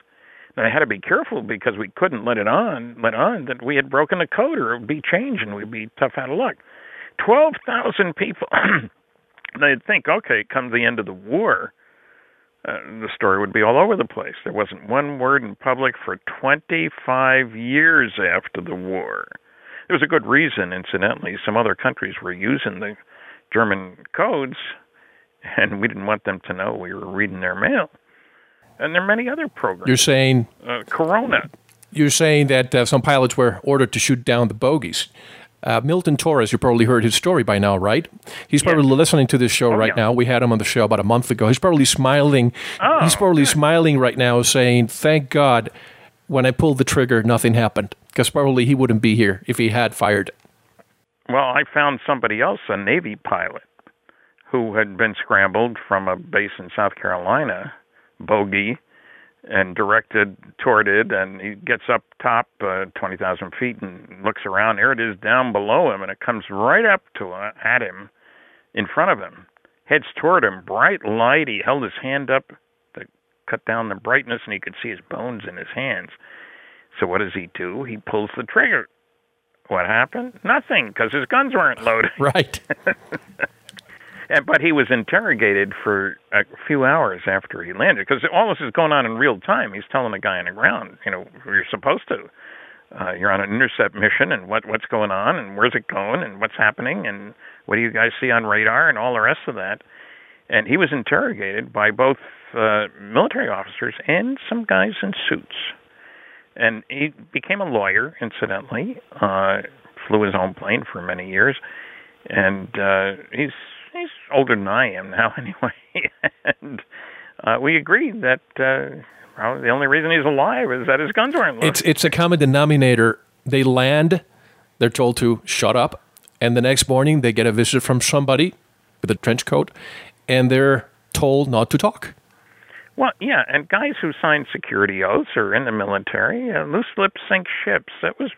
Now I had to be careful because we couldn't let it on, let on that we had broken the code or it would be changed and we'd be tough out of luck. Twelve thousand people. they'd think, okay, come the end of the war uh, the story would be all over the place. There wasn't one word in public for 25 years after the war. There was a good reason, incidentally. Some other countries were using the German codes, and we didn't want them to know we were reading their mail. And there are many other programs. You're saying uh, Corona. You're saying that uh, some pilots were ordered to shoot down the bogies. Uh, Milton Torres, you probably heard his story by now, right? He's probably yes. listening to this show oh, right yeah. now. We had him on the show about a month ago. He's probably smiling. Oh, he's probably good. smiling right now, saying, "Thank God, when I pulled the trigger, nothing happened." Because probably he wouldn't be here if he had fired. Well, I found somebody else, a Navy pilot, who had been scrambled from a base in South Carolina, bogey, and directed toward it and he gets up top uh, 20,000 feet and looks around. There it is down below him and it comes right up to uh, at him in front of him heads toward him bright light. He held his hand up to cut down the brightness and he could see his bones in his hands. So what does he do? He pulls the trigger. What happened? Nothing because his guns weren't loaded. Right and but he was interrogated for a few hours after he landed because all this is going on in real time. He's telling the guy on the ground, you know, you're supposed to. Uh, you're on an intercept mission, and what what's going on, and where's it going, and what's happening, and what do you guys see on radar, and all the rest of that. And he was interrogated by both uh, military officers and some guys in suits. And he became a lawyer, incidentally. Uh, flew his own plane for many years, and uh, he's he's older than I am now, anyway. and uh, we agreed that uh, well, the only reason he's alive is that his guns weren't loaded. It's it's a common denominator. They land, they're told to shut up, and the next morning they get a visit from somebody with a trench coat, and they're told not to talk. Well, yeah, and guys who sign security oaths are in the military. Uh, loose lips sink ships. That was,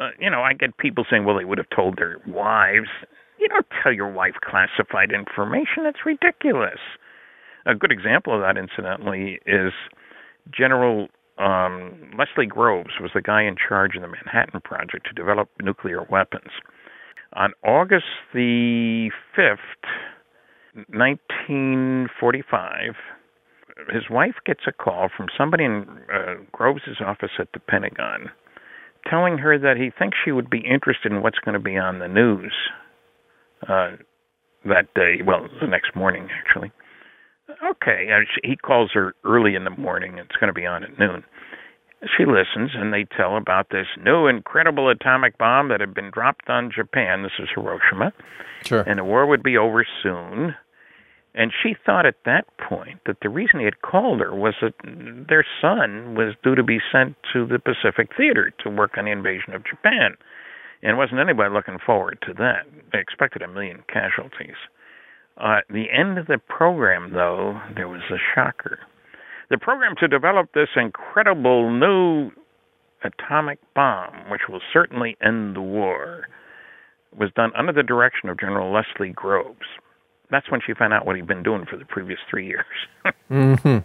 uh, you know, I get people saying, well, they would have told their wives. You don't tell your wife classified information. It's ridiculous. A good example of that, incidentally, is General um, Leslie Groves was the guy in charge of the Manhattan Project to develop nuclear weapons. On August the 5th, 1945, his wife gets a call from somebody in uh, Groves' office at the Pentagon telling her that he thinks she would be interested in what's going to be on the news uh, that day. Well, the next morning, actually. Okay, uh, she, he calls her early in the morning. It's going to be on at noon. She listens, and they tell about this new incredible atomic bomb that had been dropped on Japan. This is Hiroshima. Sure. And the war would be over soon. And she thought at that point that the reason he had called her was that their son was due to be sent to the Pacific Theater to work on the invasion of Japan. And wasn't anybody looking forward to that. They expected a million casualties. Uh, the end of the program, though, there was a shocker. The program to develop this incredible new atomic bomb, which will certainly end the war, was done under the direction of General Leslie Groves. That's when she found out what he'd been doing for the previous three years. mm-hmm.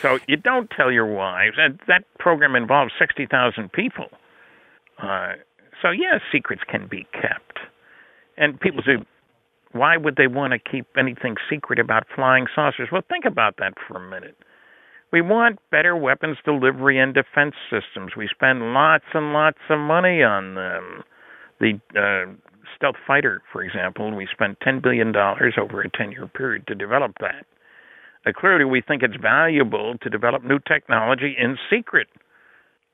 So you don't tell your wives. And that program involves 60,000 people. Uh, so, yes, secrets can be kept. And people say, why would they want to keep anything secret about flying saucers? Well, think about that for a minute. We want better weapons delivery and defense systems. We spend lots and lots of money on them. The uh, stealth fighter, for example, we spent $10 billion over a 10 year period to develop that. Uh, clearly, we think it's valuable to develop new technology in secret.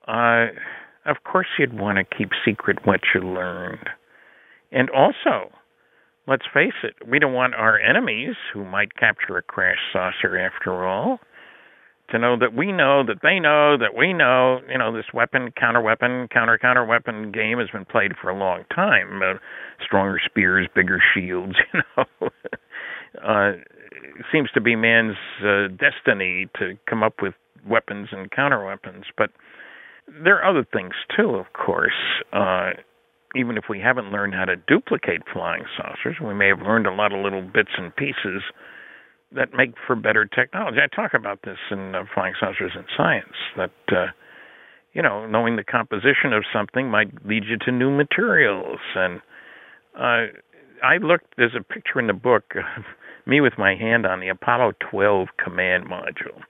Uh, of course, you'd want to keep secret what you learned. And also, let's face it, we don't want our enemies, who might capture a crash saucer after all, to know that we know that they know that we know. You know, this weapon, counter weapon, counter counter weapon game has been played for a long time. Uh, stronger spears, bigger shields. You know, uh, seems to be man's uh, destiny to come up with weapons and counter weapons. But there are other things too, of course. Uh, even if we haven't learned how to duplicate flying saucers, we may have learned a lot of little bits and pieces that make for better technology. I talk about this in uh, Flying Saucers and Science that uh, you know knowing the composition of something might lead you to new materials. And uh, I looked. There's a picture in the book me with my hand on the Apollo 12 command module.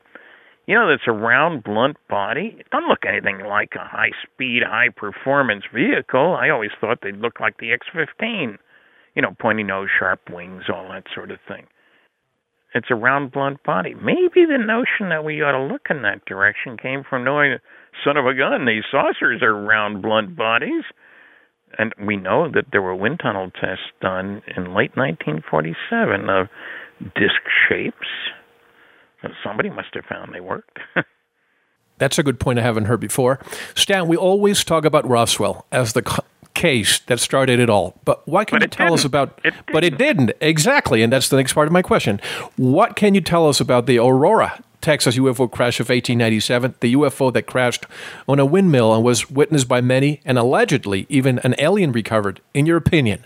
You know, that's a round, blunt body. It doesn't look anything like a high speed, high performance vehicle. I always thought they'd look like the X 15. You know, pointy nose, sharp wings, all that sort of thing. It's a round, blunt body. Maybe the notion that we ought to look in that direction came from knowing, son of a gun, these saucers are round, blunt bodies. And we know that there were wind tunnel tests done in late 1947 of disc shapes. Somebody must have found they worked. That's a good point I haven't heard before. Stan, we always talk about Roswell as the case that started it all. But what can but you tell didn't. us about? It but it didn't exactly, and that's the next part of my question. What can you tell us about the Aurora, Texas UFO crash of 1897? The UFO that crashed on a windmill and was witnessed by many, and allegedly even an alien recovered. In your opinion,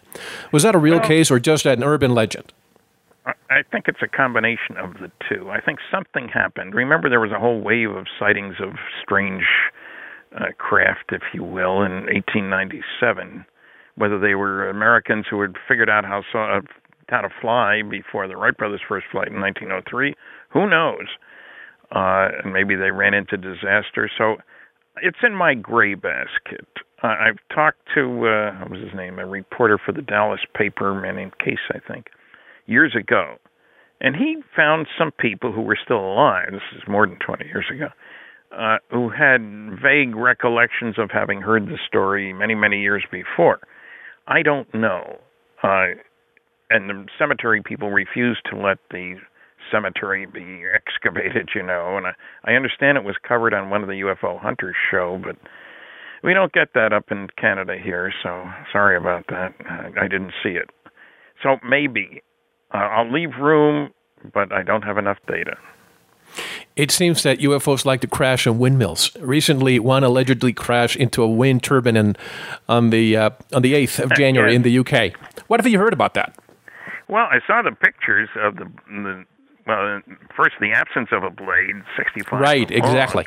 was that a real Well- case or just an urban legend? I- think it's a combination of the two. I think something happened. Remember, there was a whole wave of sightings of strange uh, craft, if you will, in 1897. Whether they were Americans who had figured out how uh, how to fly before the Wright brothers' first flight in 1903. Who knows? Uh, and maybe they ran into disaster. So it's in my gray basket. Uh, I've talked to uh, what was his name, a reporter for the Dallas paper, man named Case, I think, years ago, and he found some people who were still alive. This is more than 20 years ago. Uh, who had vague recollections of having heard the story many, many years before. I don't know. Uh, and the cemetery people refused to let the cemetery be excavated, you know. And I, I understand it was covered on one of the UFO Hunters show, but we don't get that up in Canada here, so sorry about that. I, I didn't see it. So maybe uh, I'll leave room, but I don't have enough data. It seems that UFOs like to crash on windmills. Recently, one allegedly crashed into a wind turbine in, on the uh, on the eighth of January in the UK. What have you heard about that? Well, I saw the pictures of the, the well, first the absence of a blade, sixty-five. Right, exactly.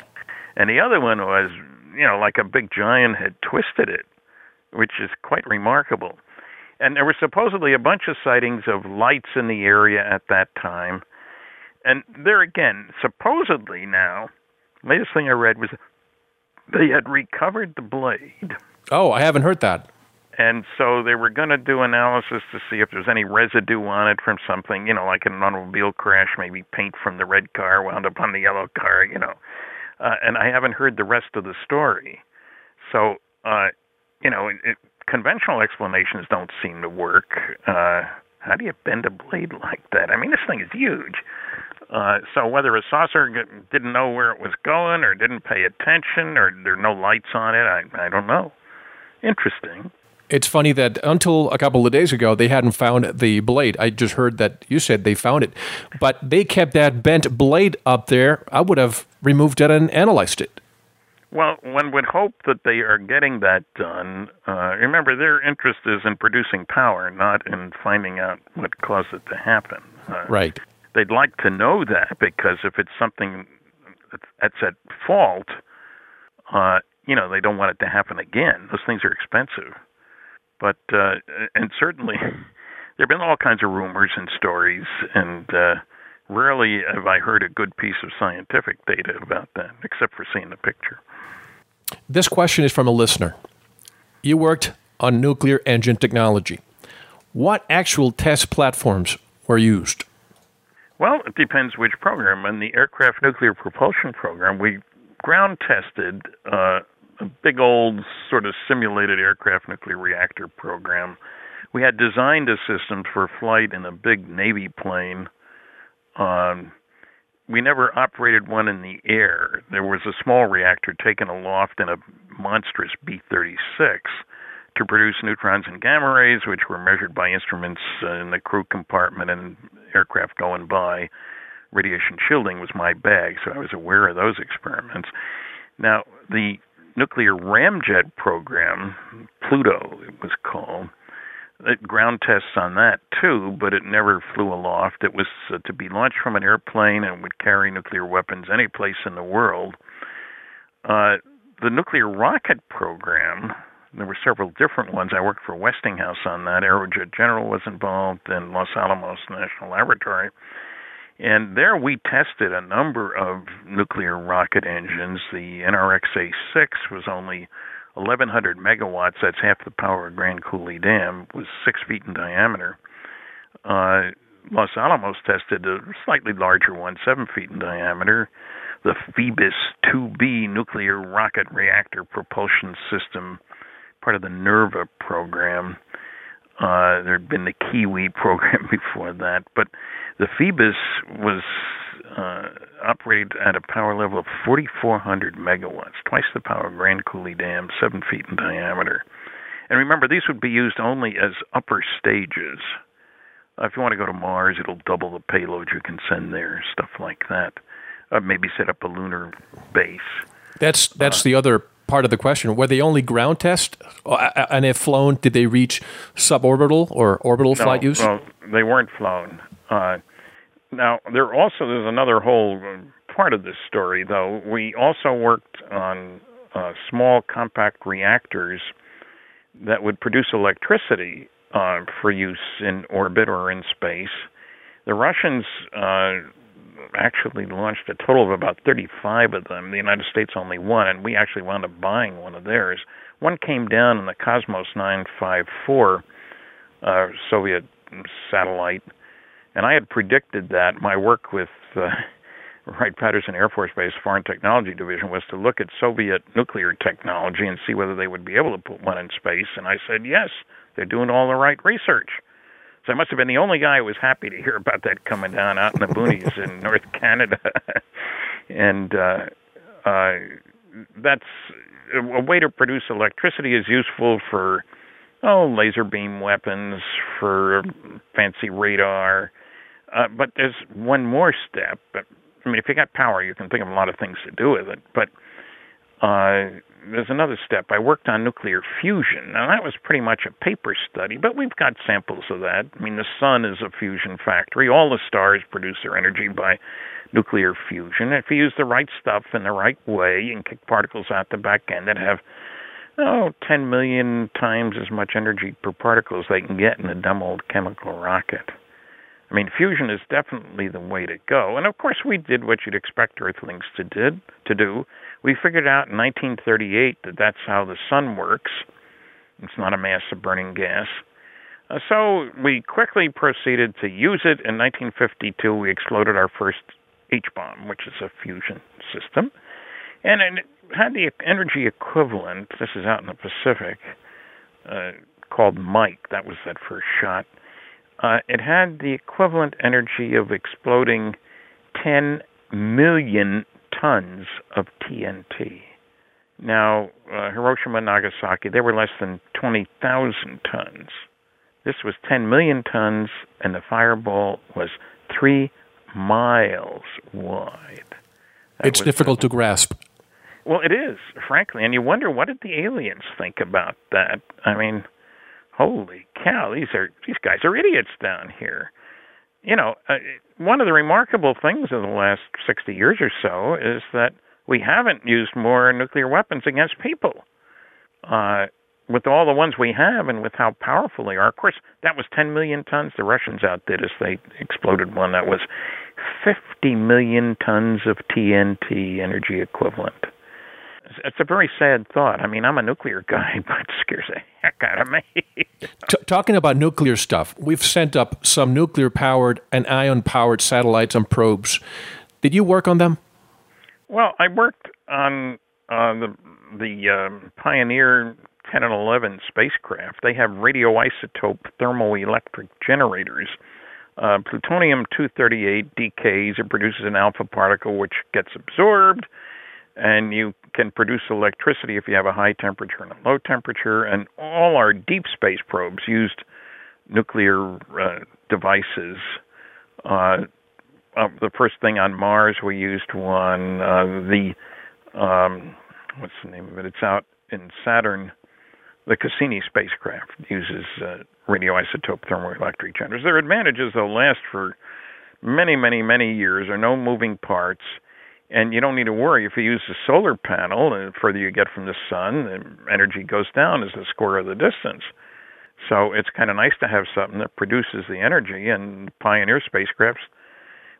And the other one was, you know, like a big giant had twisted it, which is quite remarkable. And there were supposedly a bunch of sightings of lights in the area at that time and there again, supposedly now, latest thing I read was they had recovered the blade. Oh, I haven't heard that. And so they were going to do analysis to see if there's any residue on it from something, you know, like an automobile crash, maybe paint from the red car wound up on the yellow car, you know. Uh, and I haven't heard the rest of the story. So, uh, you know, it, conventional explanations don't seem to work. Uh, how do you bend a blade like that? I mean, this thing is huge. Uh, so whether a saucer didn't know where it was going, or didn't pay attention, or there are no lights on it, I I don't know. Interesting. It's funny that until a couple of days ago they hadn't found the blade. I just heard that you said they found it, but they kept that bent blade up there. I would have removed it and analyzed it. Well, one would hope that they are getting that done. Uh, remember, their interest is in producing power, not in finding out what caused it to happen. Uh, right they'd like to know that because if it's something that's at fault, uh, you know, they don't want it to happen again. Those things are expensive. But uh, and certainly there've been all kinds of rumors and stories and uh rarely have I heard a good piece of scientific data about that except for seeing the picture. This question is from a listener. You worked on nuclear engine technology. What actual test platforms were used? Well, it depends which program. In the aircraft nuclear propulsion program, we ground tested uh, a big old sort of simulated aircraft nuclear reactor program. We had designed a system for flight in a big Navy plane. Um, we never operated one in the air. There was a small reactor taken aloft in a monstrous B 36 to produce neutrons and gamma rays, which were measured by instruments in the crew compartment and aircraft going by. Radiation shielding was my bag, so I was aware of those experiments. Now, the nuclear ramjet program, Pluto it was called, ground tests on that too, but it never flew aloft. It was uh, to be launched from an airplane and would carry nuclear weapons any place in the world. Uh, the nuclear rocket program, there were several different ones. I worked for Westinghouse on that. Aerojet General was involved, and Los Alamos National Laboratory. And there we tested a number of nuclear rocket engines. The NRX A6 was only 1,100 megawatts. That's half the power of Grand Coulee Dam. was six feet in diameter. Uh, Los Alamos tested a slightly larger one, seven feet in diameter. The Phoebus 2B nuclear rocket reactor propulsion system part of the NERVA program. Uh, there had been the Kiwi program before that, but the Phoebus was uh, operated at a power level of 4,400 megawatts, twice the power of Grand Coulee Dam, seven feet in diameter. And remember, these would be used only as upper stages. Uh, if you want to go to Mars, it'll double the payload you can send there, stuff like that. Uh, maybe set up a lunar base. That's that's uh, the other part of the question. Were they only ground test, uh, and if flown, did they reach suborbital or orbital no, flight use? Well, they weren't flown. Uh, now there also there's another whole part of this story, though. We also worked on uh, small compact reactors that would produce electricity uh, for use in orbit or in space. The Russians uh, actually launched a total of about 35 of them. The United States only one, and we actually wound up buying one of theirs. One came down in the Cosmos 954 uh, Soviet satellite, and I had predicted that my work with uh, Wright Patterson Air Force Base Foreign Technology Division was to look at Soviet nuclear technology and see whether they would be able to put one in space. And I said, yes, they're doing all the right research. So I must have been the only guy who was happy to hear about that coming down out in the boonies in North Canada. and uh, uh, that's a way to produce electricity is useful for oh laser beam weapons, for fancy radar. Uh, but there's one more step. I mean, if you got power, you can think of a lot of things to do with it. But uh, there's another step. I worked on nuclear fusion. Now that was pretty much a paper study, but we've got samples of that. I mean, the sun is a fusion factory. All the stars produce their energy by nuclear fusion. If you use the right stuff in the right way, can kick particles out the back end that have oh, 10 million times as much energy per particle as they can get in a dumb old chemical rocket. I mean, fusion is definitely the way to go. And of course, we did what you'd expect Earthlings to did to do. We figured out in 1938 that that's how the sun works. It's not a mass of burning gas. Uh, so we quickly proceeded to use it. In 1952, we exploded our first H bomb, which is a fusion system, and it had the energy equivalent. This is out in the Pacific, uh, called Mike. That was that first shot uh, it had the equivalent energy of exploding 10 million tons of TNT. Now, uh, Hiroshima and Nagasaki, they were less than 20,000 tons. This was 10 million tons, and the fireball was three miles wide. That it's difficult to grasp. Well, it is, frankly, and you wonder what did the aliens think about that? I mean, holy cow, these are these guys are idiots down here. You know, uh, one of the remarkable things in the last 60 years or so is that we haven't used more nuclear weapons against people. Uh, with all the ones we have and with how powerful they are, of course, that was 10 million tons. The Russians outdid us. They exploded one that was 50 million tons of TNT energy equivalent it's a very sad thought. I mean, I'm a nuclear guy, but it scares the heck out of me. T- talking about nuclear stuff, we've sent up some nuclear powered and ion powered satellites and probes. Did you work on them? Well, I worked on uh, the the um, Pioneer 10 and 11 spacecraft. They have radioisotope thermoelectric generators. Uh, plutonium 238 decays. It produces an alpha particle which gets absorbed and you can produce electricity if you have a high temperature and a low temperature. And all our deep space probes used nuclear uh, devices. Uh, uh, the first thing on Mars, we used one. Uh, the um, what's the name of it? It's out in Saturn. The Cassini spacecraft uses uh, radioisotope thermoelectric generators. Their advantages, they'll last for many, many, many years. There are no moving parts and you don't need to worry. If you use a solar panel the further you get from the sun the energy goes down as the square of the distance. So it's kind of nice to have something that produces the energy. And pioneer spacecrafts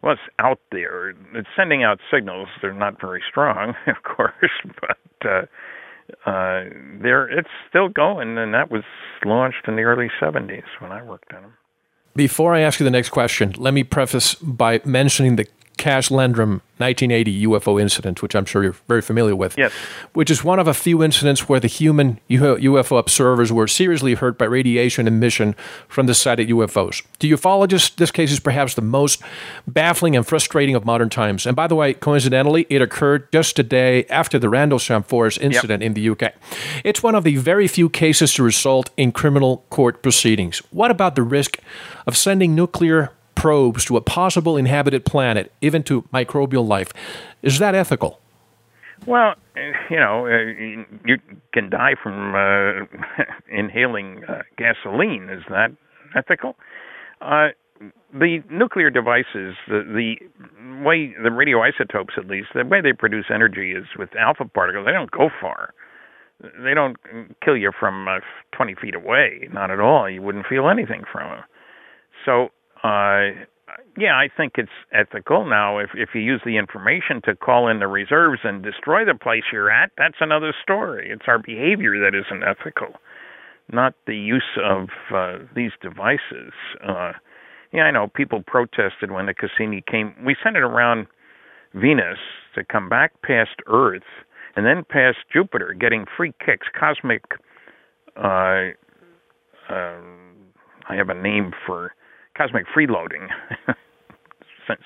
well it's out there. It's sending out signals. They're not very strong of course but uh uh there it's still going. And that was launched in the early 70s when I worked on them. Before I ask you the next question, let me preface by mentioning the Cash Landrum 1980 UFO incident, which I'm sure you're very familiar with. Yes. Which is one of a few incidents where the human UFO observers were seriously hurt by radiation emission from the sighted UFOs. To ufologists, this case is perhaps the most baffling and frustrating of modern times. And by the way, coincidentally, it occurred just a day after the Rendlesham Forest incident yep. in the UK. It's one of the very few cases to result in criminal court proceedings. What about the risk of sending nuclear probes to a possible inhabited planet, even to microbial life. Is that ethical? Well, you know, uh, you can die from uh, inhaling uh, gasoline. Is that ethical? Uh, the nuclear devices, the, the way the radioisotopes, at least, the way they produce energy is with alpha particles. They don't go far. they don't kill you from uh, 20 feet away. Not at all. You wouldn't feel anything from them. So, uh, yeah, I think it's ethical. Now, if if you use the information to call in the reserves and destroy the place you're at, that's another story. It's our behavior that isn't ethical, not the use of uh, these devices. Uh, yeah, I know people protested when the Cassini came. We sent it around Venus to come back past Earth and then past Jupiter, getting free kicks, cosmic. Uh, uh, I have a name for cosmic freeloading.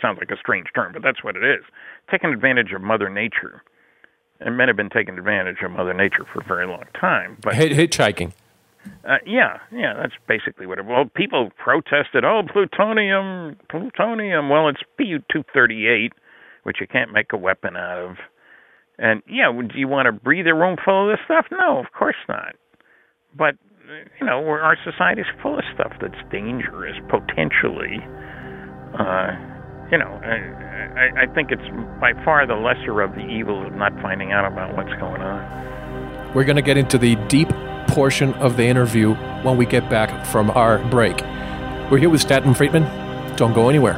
Sounds like a strange term, but that's what it is. Taking advantage of Mother Nature. And men have been taking advantage of Mother Nature for a very long time. But hitchhiking. Uh, yeah, yeah, that's basically what it. Well, people protested. Oh, plutonium, plutonium. Well, it's Pu two thirty eight, which you can't make a weapon out of. And yeah, do you want to breathe a room full of this stuff? No, of course not. But you know, our society is full of stuff that's dangerous potentially. Uh, you know, I, I think it's by far the lesser of the evils of not finding out about what's going on. We're going to get into the deep portion of the interview when we get back from our break. We're here with Stanton Friedman. Don't go anywhere.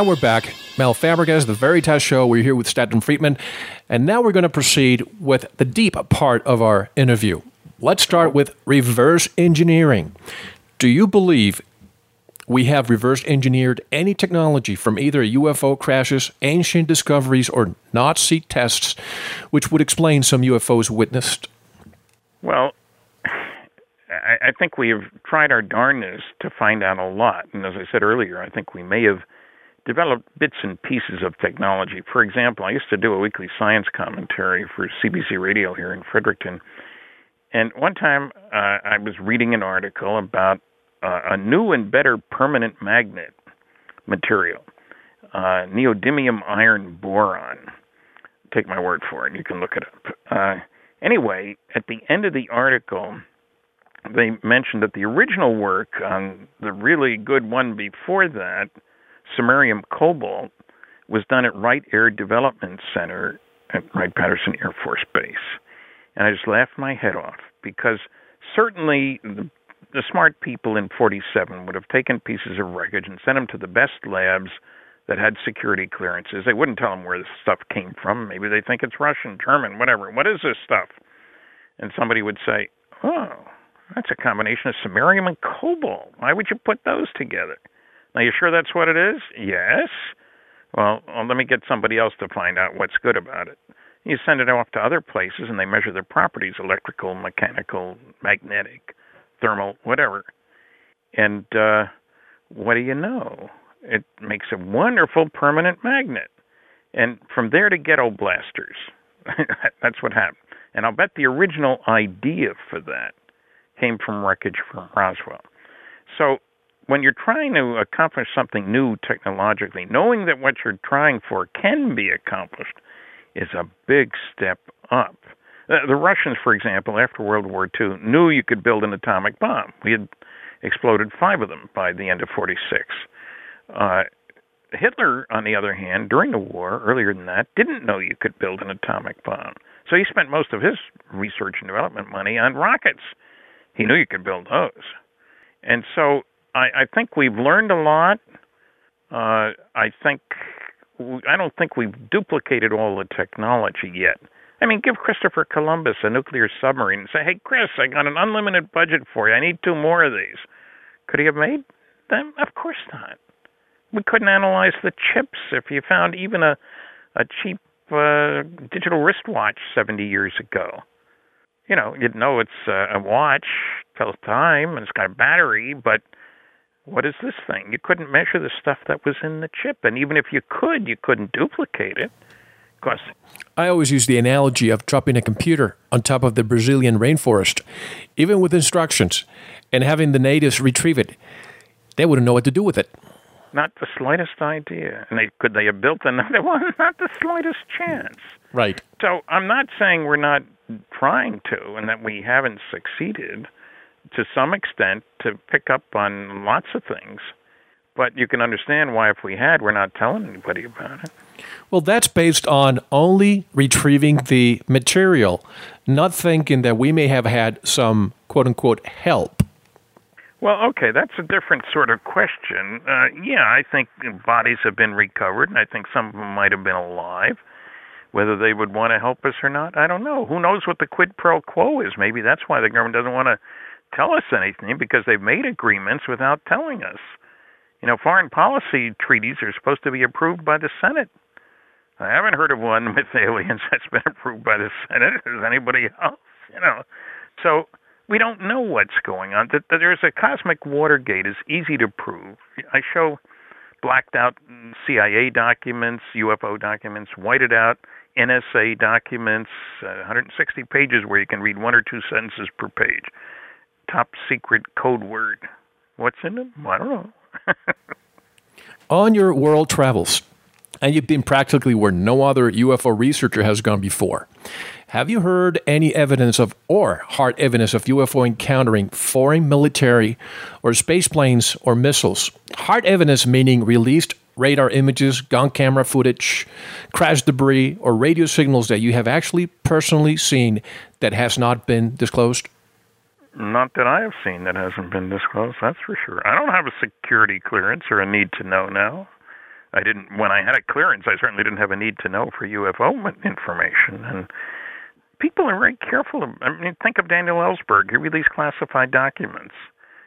And we're back. Mel Fabregas, The Veritas Show. We're here with Stanton Friedman. And now we're going to proceed with the deep part of our interview. Let's start with reverse engineering. Do you believe we have reverse engineered any technology from either UFO crashes, ancient discoveries, or Nazi tests, which would explain some UFOs witnessed? Well, I, I think we have tried our darndest to find out a lot. And as I said earlier, I think we may have developed bits and pieces of technology. For example, I used to do a weekly science commentary for CBC Radio here in Fredericton. And one time uh, I was reading an article about uh, a new and better permanent magnet material, uh, neodymium iron boron. Take my word for it, you can look it up. Uh, anyway, at the end of the article, they mentioned that the original work on the really good one before that samarium cobalt was done at Wright Air Development Center at Wright Patterson Air Force Base. And I just laughed my head off because certainly the, the smart people in 47 would have taken pieces of wreckage and sent them to the best labs that had security clearances. They wouldn't tell them where the stuff came from. Maybe they think it's Russian, German, whatever. What is this stuff? And somebody would say, oh, that's a combination of samarium and cobalt. Why would you put those together? Now, you sure that's what it is? Yes. Well, well, let me get somebody else to find out what's good about it. You send it off to other places and they measure their properties electrical, mechanical, magnetic, thermal, whatever. And uh, what do you know? It makes a wonderful permanent magnet. And from there to ghetto blasters. That's what happened. And I'll bet the original idea for that came from wreckage from Roswell. So when you're trying to accomplish something new technologically, knowing that what you're trying for can be accomplished is a big step up. The Russians, for example, after World War II, knew you could build an atomic bomb. We had exploded five of them by the end of 46. Uh, Hitler, on the other hand, during the war, earlier than that, didn't know you could build an atomic bomb. So he spent most of his research and development money on rockets. He knew you could build those. And so I, I think we've learned a lot. Uh, I think I don't think we've duplicated all the technology yet. I mean, give Christopher Columbus a nuclear submarine and say, "Hey, Chris, I got an unlimited budget for you. I need two more of these." Could he have made them? Of course not we couldn't analyze the chips if you found even a a cheap uh, digital wristwatch 70 years ago. You know, you'd know it's uh, a watch, tells time, and it's got a battery, but what is this thing? You couldn't measure the stuff that was in the chip, and even if you could, you couldn't duplicate it. Because I always use the analogy of dropping a computer on top of the Brazilian rainforest, even with instructions, and having the natives retrieve it. They wouldn't know what to do with it. Not the slightest idea. And they could they have built another one? Not the slightest chance. Right. So I'm not saying we're not trying to and that we haven't succeeded to some extent to pick up on lots of things. But you can understand why if we had we're not telling anybody about it. Well, that's based on only retrieving the material, not thinking that we may have had some quote unquote help well, okay, that's a different sort of question. Uh, yeah, I think bodies have been recovered, and I think some of them might have been alive. Whether they would want to help us or not, I don't know. Who knows what the quid pro quo is? Maybe that's why the government doesn't want to tell us anything because they've made agreements without telling us. You know, foreign policy treaties are supposed to be approved by the Senate. I haven't heard of one with aliens that's been approved by the Senate. Is anybody else? You know, so we don't know what's going on. There's a cosmic Watergate is easy to prove. I show blacked out CIA documents, UFO documents, whited out NSA documents, uh, 160 pages where you can read one or two sentences per page. Top secret code word. What's in them? I don't know. On your world travels, and you've been practically where no other UFO researcher has gone before. Have you heard any evidence of or hard evidence of UFO encountering foreign military or space planes or missiles? Hard evidence meaning released radar images, gun camera footage, crash debris, or radio signals that you have actually personally seen that has not been disclosed? Not that I have seen that hasn't been disclosed, that's for sure. I don't have a security clearance or a need to know now. I didn't when I had a clearance. I certainly didn't have a need to know for UFO information, and people are very careful. Of, I mean, think of Daniel Ellsberg. He released classified documents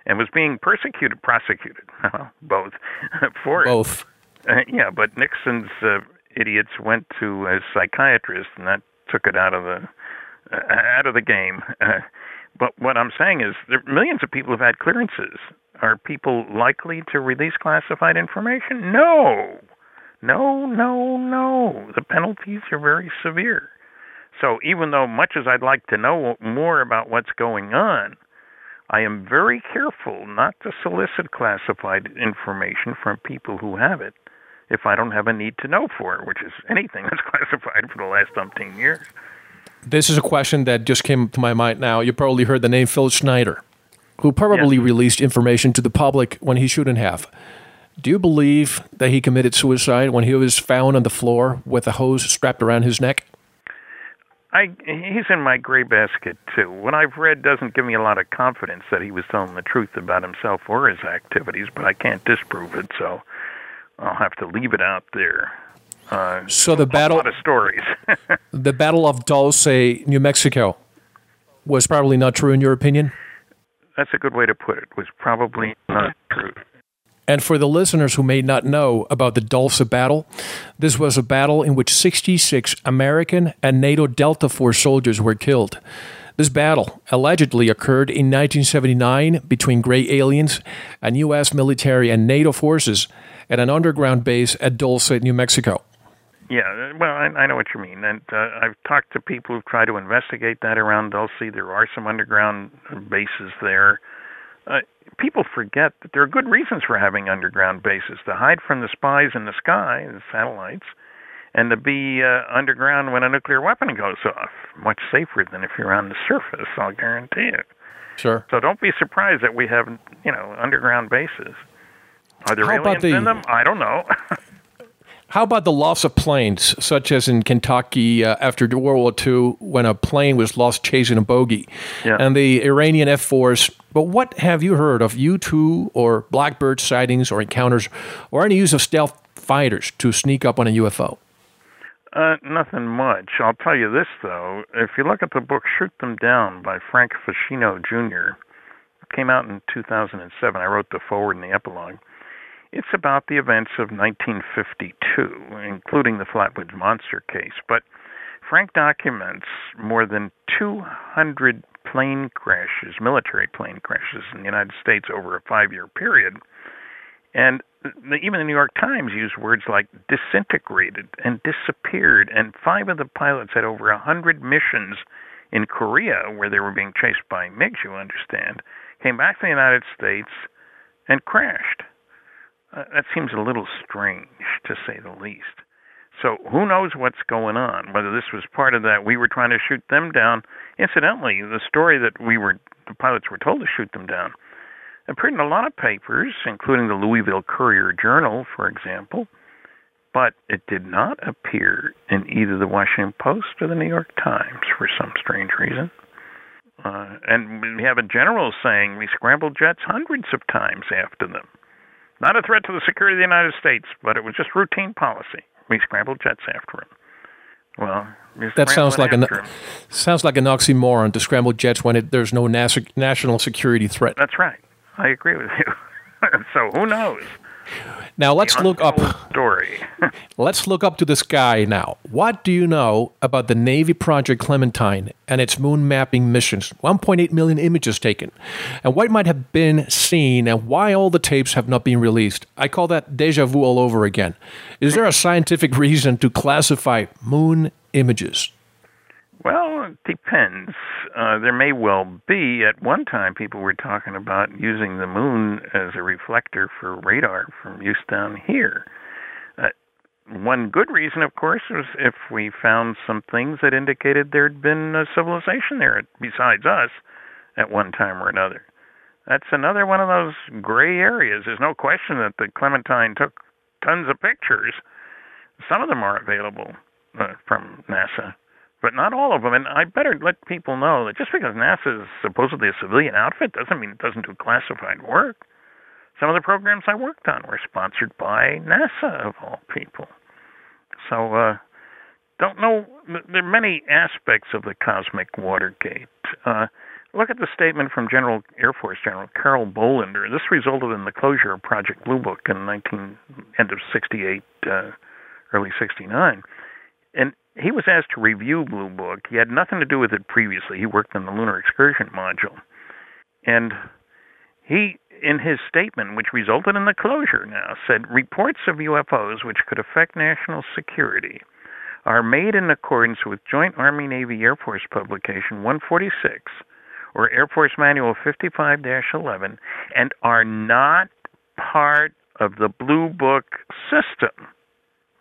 and was being persecuted, prosecuted, both for both. It. Uh, yeah, but Nixon's uh, idiots went to a psychiatrist, and that took it out of the uh, out of the game. But what I'm saying is, there millions of people have had clearances. Are people likely to release classified information? No, no, no, no. The penalties are very severe. So even though much as I'd like to know more about what's going on, I am very careful not to solicit classified information from people who have it if I don't have a need to know for it, which is anything that's classified for the last umpteen years. This is a question that just came to my mind now. You probably heard the name Phil Schneider, who probably yes. released information to the public when he shouldn't have. Do you believe that he committed suicide when he was found on the floor with a hose strapped around his neck? I he's in my gray basket too. What I've read doesn't give me a lot of confidence that he was telling the truth about himself or his activities, but I can't disprove it, so I'll have to leave it out there. Uh, so the battle, a lot of stories. the Battle of Dulce, New Mexico, was probably not true in your opinion. That's a good way to put it. Was probably not true. And for the listeners who may not know about the Dulce battle, this was a battle in which 66 American and NATO Delta Force soldiers were killed. This battle allegedly occurred in 1979 between gray aliens and U.S. military and NATO forces at an underground base at Dulce, New Mexico. Yeah, well, I, I know what you mean, and uh, I've talked to people who've tried to investigate that around Dulce. There are some underground bases there. Uh, people forget that there are good reasons for having underground bases to hide from the spies in the sky, the satellites, and to be uh, underground when a nuclear weapon goes off. Much safer than if you're on the surface, I'll guarantee it. Sure. So don't be surprised that we have, you know, underground bases. Are there How aliens the- in them? I don't know. How about the loss of planes, such as in Kentucky uh, after World War II, when a plane was lost chasing a bogey, Yeah. and the Iranian F 4s? But what have you heard of U 2 or Blackbird sightings or encounters, or any use of stealth fighters to sneak up on a UFO? Uh, nothing much. I'll tell you this though. If you look at the book "Shoot Them Down" by Frank Feschino Jr., it came out in 2007. I wrote the foreword and the epilogue. It's about the events of 1952, including the Flatwoods Monster case. But Frank documents more than 200 plane crashes, military plane crashes in the United States over a five-year period. And even the New York Times used words like disintegrated and disappeared, and five of the pilots had over a hundred missions in Korea where they were being chased by MiGs, you understand, came back to the United States and crashed. Uh, that seems a little strange, to say the least. So who knows what's going on? Whether this was part of that, we were trying to shoot them down. Incidentally, the story that we were, the pilots were told to shoot them down, appeared in a lot of papers, including the Louisville Courier Journal, for example, but it did not appear in either the Washington Post or the New York Times for some strange reason. Uh, and we have a general saying we scrambled jets hundreds of times after them. Not a threat to the security of the United States, but it was just routine policy. We scrambled jets after him. Well, That sounds like an sounds like an oxymoron to scramble jets when it, there's no NASA, national security threat. That's right. I agree with you. so who knows? Now let's look up. Story. Let's look up to the sky now. What do you know about the Navy Project Clementine and its moon mapping missions? 1.8 million images taken. And what might have been seen and why all the tapes have not been released? I call that deja vu all over again. Is there a scientific reason to classify moon images? Well, it depends. Uh, there may well be. At one time, people were talking about using the moon as a reflector for radar from use down here. Uh, one good reason, of course, was if we found some things that indicated there'd been a civilization there besides us at one time or another. That's another one of those gray areas. There's no question that the Clementine took tons of pictures. Some of them are available uh, from NASA but not all of them. And I better let people know that just because NASA is supposedly a civilian outfit doesn't mean it doesn't do classified work. Some of the programs I worked on were sponsored by NASA, of all people. So, uh, don't know. There are many aspects of the cosmic Watergate. Uh, look at the statement from General Air Force General Carroll Bolender. This resulted in the closure of Project Blue Book in 19 end of 68, uh, early 69. And he was asked to review Blue Book. He had nothing to do with it previously. He worked on the Lunar Excursion Module. And he, in his statement, which resulted in the closure now, said reports of UFOs which could affect national security are made in accordance with Joint Army Navy Air Force Publication 146 or Air Force Manual 55 11 and are not part of the Blue Book system.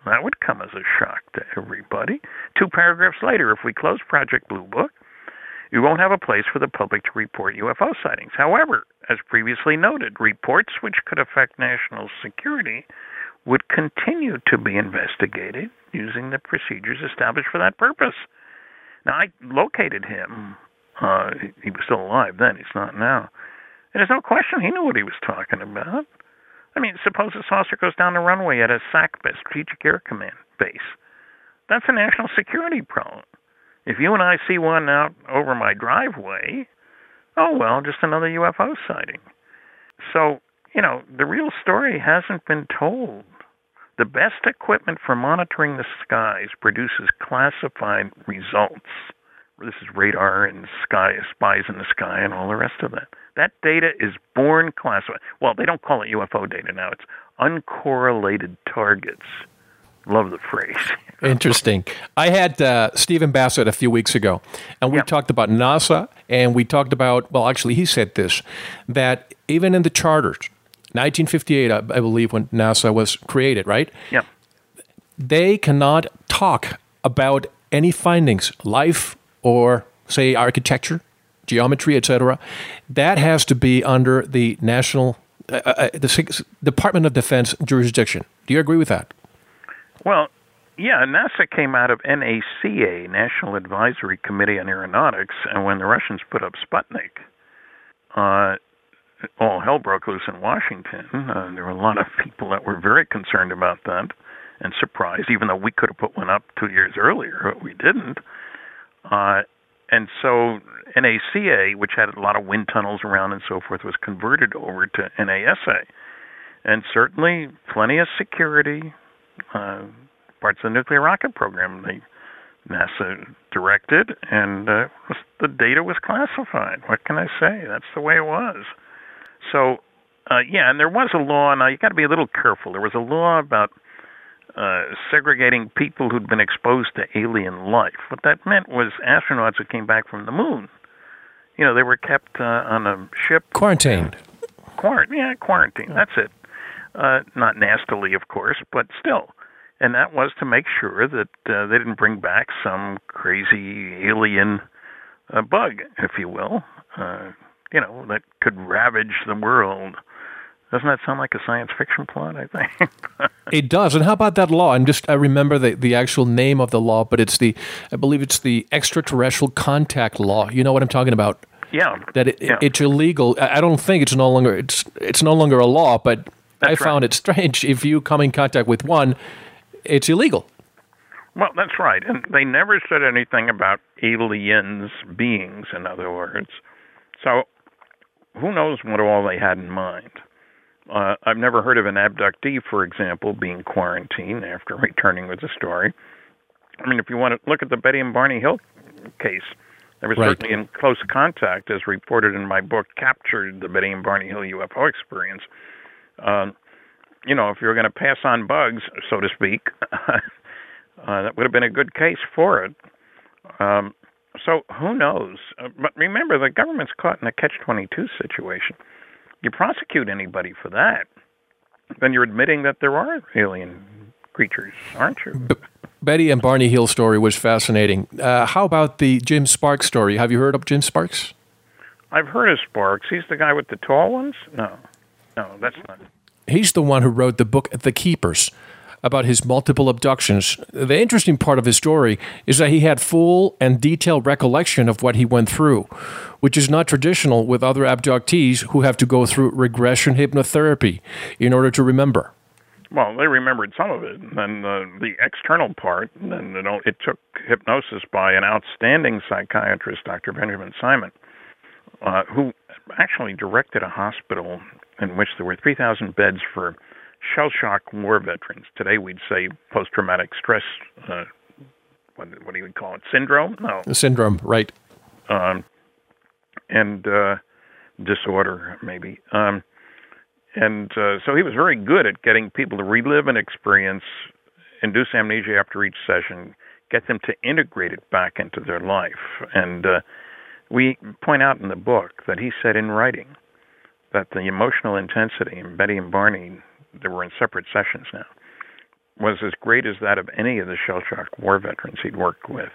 That would come as a shock to everybody. Two paragraphs later, if we close Project Blue Book, you won't have a place for the public to report UFO sightings. However, as previously noted, reports which could affect national security would continue to be investigated using the procedures established for that purpose. Now, I located him. Uh, he was still alive then, he's not now. And there's no question he knew what he was talking about. I mean, suppose a saucer goes down the runway at a SACBA, Strategic Air Command base. That's a national security problem. If you and I see one out over my driveway, oh well, just another UFO sighting. So, you know, the real story hasn't been told. The best equipment for monitoring the skies produces classified results. This is radar and sky spies in the sky and all the rest of that. That data is born classified. Well, they don't call it UFO data now. It's uncorrelated targets. Love the phrase. Interesting. I had uh, Stephen Bassett a few weeks ago, and we Yeah. talked about NASA, and we talked about, well, actually, he said this that even in the charters, 1958, I, I believe, when NASA was created, right? Yeah. They cannot talk about any findings, life or, say, architecture, geometry, etc. That has to be under the national, uh, uh, the Department of Defense jurisdiction. Do you agree with that? Well, yeah, NASA came out of NACA, National Advisory Committee on Aeronautics, and when the Russians put up Sputnik, uh, all hell broke loose in Washington. Uh, there were a lot of people that were very concerned about that and surprised, even though we could have put one up two years earlier, but we didn't. Uh, and so NACA, which had a lot of wind tunnels around and so forth, was converted over to NASA. And certainly plenty of security, uh, parts of the nuclear rocket program. They NASA directed, and uh, the data was classified. What can I say? That's the way it was. So, uh, yeah, and there was a law. Now you got to be a little careful. There was a law about uh, segregating people who'd been exposed to alien life. What that meant was astronauts who came back from the moon. You know, they were kept uh, on a ship. Quarantined. Quarantine, yeah, quarantine. That's it. Uh, not nastily, of course, but still. And that was to make sure that uh, they didn't bring back some crazy alien uh, bug, if you will, uh, you know, that could ravage the world. Doesn't that sound like a science fiction plot? I think it does. And how about that law? I'm just I remember the the actual name of the law, but it's the I believe it's the extraterrestrial contact law. You know what I'm talking about? Yeah. That it, yeah. it's illegal. I don't think it's no longer it's it's no longer a law, but That's I found right. it strange. If you come in contact with one, it's illegal. Well, that's right. And they never said anything about aliens, beings, in other words. So who knows what all they had in mind? Uh, I've never heard of an abductee, for example, being quarantined after returning with a story. I mean, if you want to look at the Betty and Barney Hill case, they were Right. certainly in close contact, as reported in my book, Captured the Betty and Barney Hill UFO Experience. Um, you know, if you're going to pass on bugs, so to speak, uh, that would have been a good case for it. Um, so who knows? Uh, but remember, the government's caught in a catch-22 situation. You prosecute anybody for that, then you're admitting that there are alien creatures, aren't you? Betty and Barney Hill story was fascinating. Uh, how about the Jim Sparks story? Have you heard of Jim Sparks? I've heard of Sparks. He's the guy with the tall ones. No, no, that's not. He's the one who wrote the book The Keepers about his multiple abductions. The interesting part of his story is that he had full and detailed recollection of what he went through, which is not traditional with other abductees who have to go through regression hypnotherapy in order to remember. Well, they remembered some of it, and then the, external part. Know, it took hypnosis by an outstanding psychiatrist, Dr. Benjamin Simon, uh, who actually directed a hospital in which there were 3,000 beds for shell shock war veterans. Today we'd say post traumatic stress. Uh, what, what do you call it? Syndrome? No. The syndrome, right? um, and uh, disorder, maybe. Um, and uh, so he was very good at getting people to relive an experience, induce amnesia after each session, get them to integrate it back into their life. And uh, we point out in the book that he said in writing that the emotional intensity in Betty and Barney, they were in separate sessions now, was as great as that of any of the shell shock war veterans he'd worked with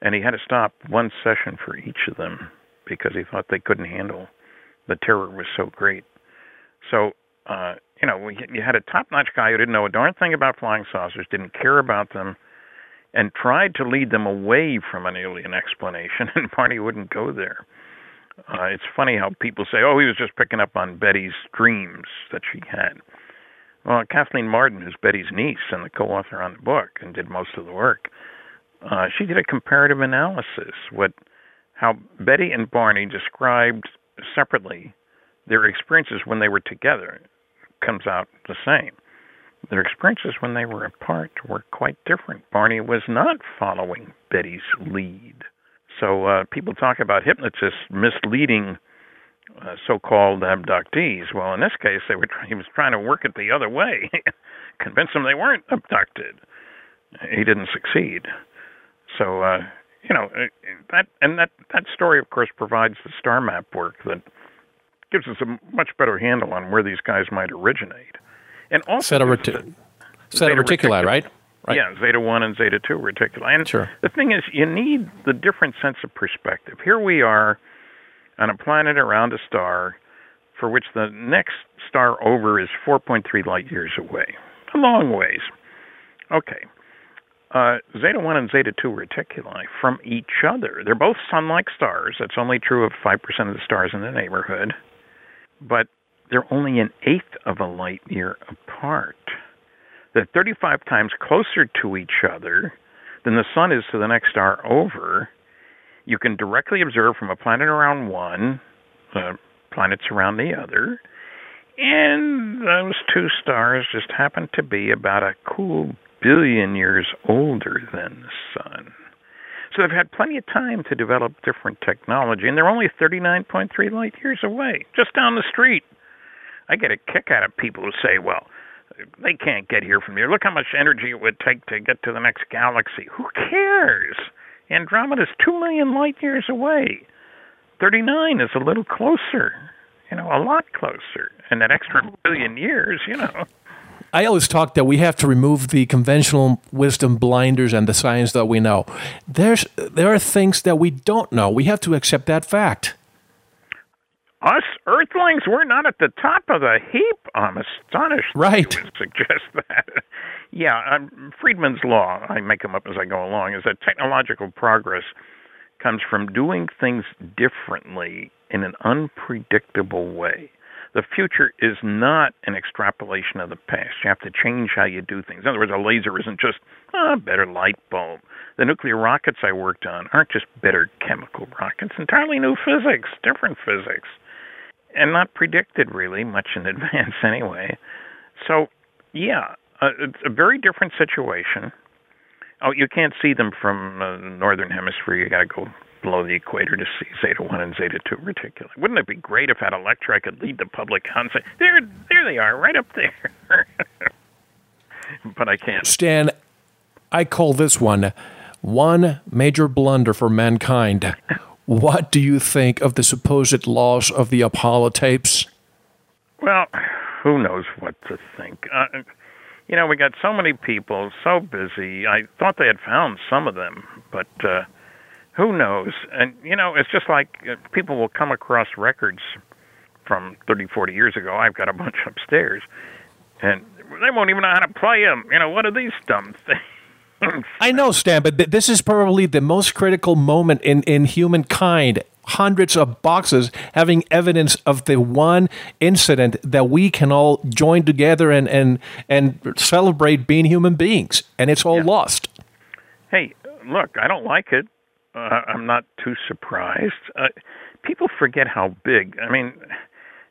and he had to stop one session for each of them because he thought they couldn't handle the terror was so great. So, uh, you know, you had a top-notch guy who didn't know a darn thing about flying saucers, didn't care about them, and tried to lead them away from an alien explanation, and Barney wouldn't go there. Uh, it's funny how people say, "Oh, he was just picking up on Betty's dreams that she had." Well, Kathleen Marden, who's Betty's niece and the co-author on the book and did most of the work, uh, she did a comparative analysis what how Betty and Barney described separately their experiences when they were together comes out the same. Their experiences when they were apart were quite different. Barney was not following Betty's lead. So uh, people talk about hypnotists misleading uh, so-called abductees. Well, in this case, they were he was trying to work it the other way, convince them they weren't abducted. He didn't succeed. So uh, you know uh, that, and that that story, of course, provides the star map work that gives us a much better handle on where these guys might originate. And also, Zeta, reti- Zeta Zeta reticuli, reticuli. right? Right. yeah, Zeta 1 and Zeta 2 reticuli. And Sure. the thing is, you need the different sense of perspective. Here we are on a planet around a star for which the next star over is 4.3 light years away. A long ways. Okay. Uh, Zeta 1 and Zeta 2 reticuli from each other. They're both sun like stars. That's only true of 5% of the stars in the neighborhood. But they're only an eighth of a light year apart. They're 35 times closer to each other than the sun is to the next star over. You can directly observe from a planet around one, uh, planets around the other, and those two stars just happen to be about a cool billion years older than the sun. So they've had plenty of time to develop different technology, and they're only 39.3 light years away, just down the street. I get a kick out of people who say, well, they can't get here from here. Look how much energy it would take to get to the next galaxy. Who cares? Andromeda's 2 million light years away. 39 is a little closer, you know, a lot closer. And that extra billion years, you know. I always talk that we have to remove the conventional wisdom blinders and the science that we know. There's there are things that we don't know. We have to accept that fact. Us Earthlings, we're not at the top of the heap. I'm astonished. Right. You would suggest that. Yeah, um, Friedman's law. I make them up as I go along. Is that technological progress comes from doing things differently in an unpredictable way. The future is not an extrapolation of the past. You have to change how you do things. In other words, a laser isn't just a better light bulb. The nuclear rockets I worked on aren't just better chemical rockets, entirely new physics, different physics, and not predicted really much in advance anyway. So, yeah, uh, it's a very different situation. Oh, you can't see them from uh, the northern hemisphere. You got to go below the equator to see Zeta 1 and Zeta 2 reticuli. Wouldn't it be great if at a lecture I could lead the public on say, there, there they are, right up there. but I can't. Stan, I call this one one major blunder for mankind. what do you think of the supposed loss of the Apollo tapes? Well, who knows what to think. Uh, you know, we got so many people, so busy. I thought they had found some of them, but uh, who knows? And you know, it's just like uh, people will come across records from 30, 40 years ago. I've got a bunch upstairs, and they won't even know how to play them. You know, what are these dumb things? I know, Stan, but this is probably the most critical moment in, in humankind. Hundreds of boxes having evidence of the one incident that we can all join together and, and, and celebrate being human beings, and it's all Yeah. lost. hey, look, I don't like it. Uh, I'm not too surprised. Uh, people forget how big. I mean,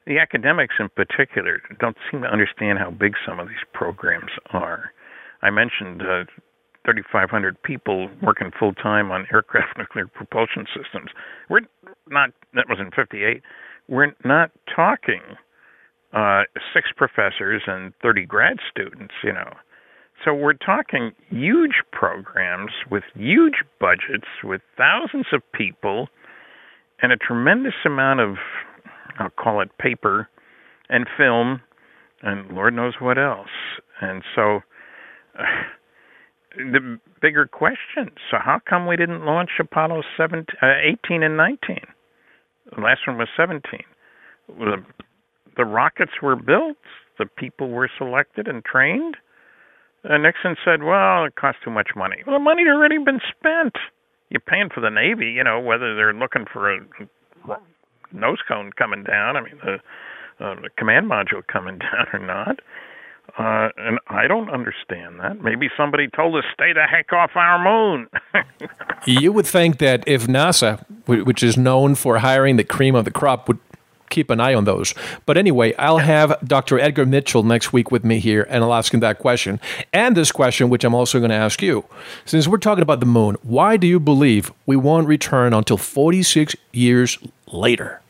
the academics in particular don't seem to understand how big some of these programs are. I mentioned uh, 3,500 people working full time on aircraft nuclear propulsion systems. We're not. That was in '58. We're not talking uh, six professors and 30 grad students. You know. So we're talking huge programs with huge budgets, with thousands of people, and a tremendous amount of, I'll call it paper and film, and Lord knows what else. And so, uh, the bigger question: So how come we didn't launch Apollo 17, uh, 18 and 19? The last one was 17. The, the rockets were built, the people were selected and trained. And Nixon said, "Well, it costs too much money." Well, the money had already been spent. You're paying for the Navy, you know, whether they're looking for a nose cone coming down. I mean, the, uh, the command module coming down or not. Uh, and I don't understand that. Maybe somebody told us stay the heck off our moon. You would think that if NASA, which is known for hiring the cream of the crop, would keep an eye on those. But anyway, I'll have Dr. Edgar Mitchell next week with me here, and I'll ask him that question and this question, which I'm also going to ask you. Since we're talking about the moon, why do you believe we won't return until 46 years later?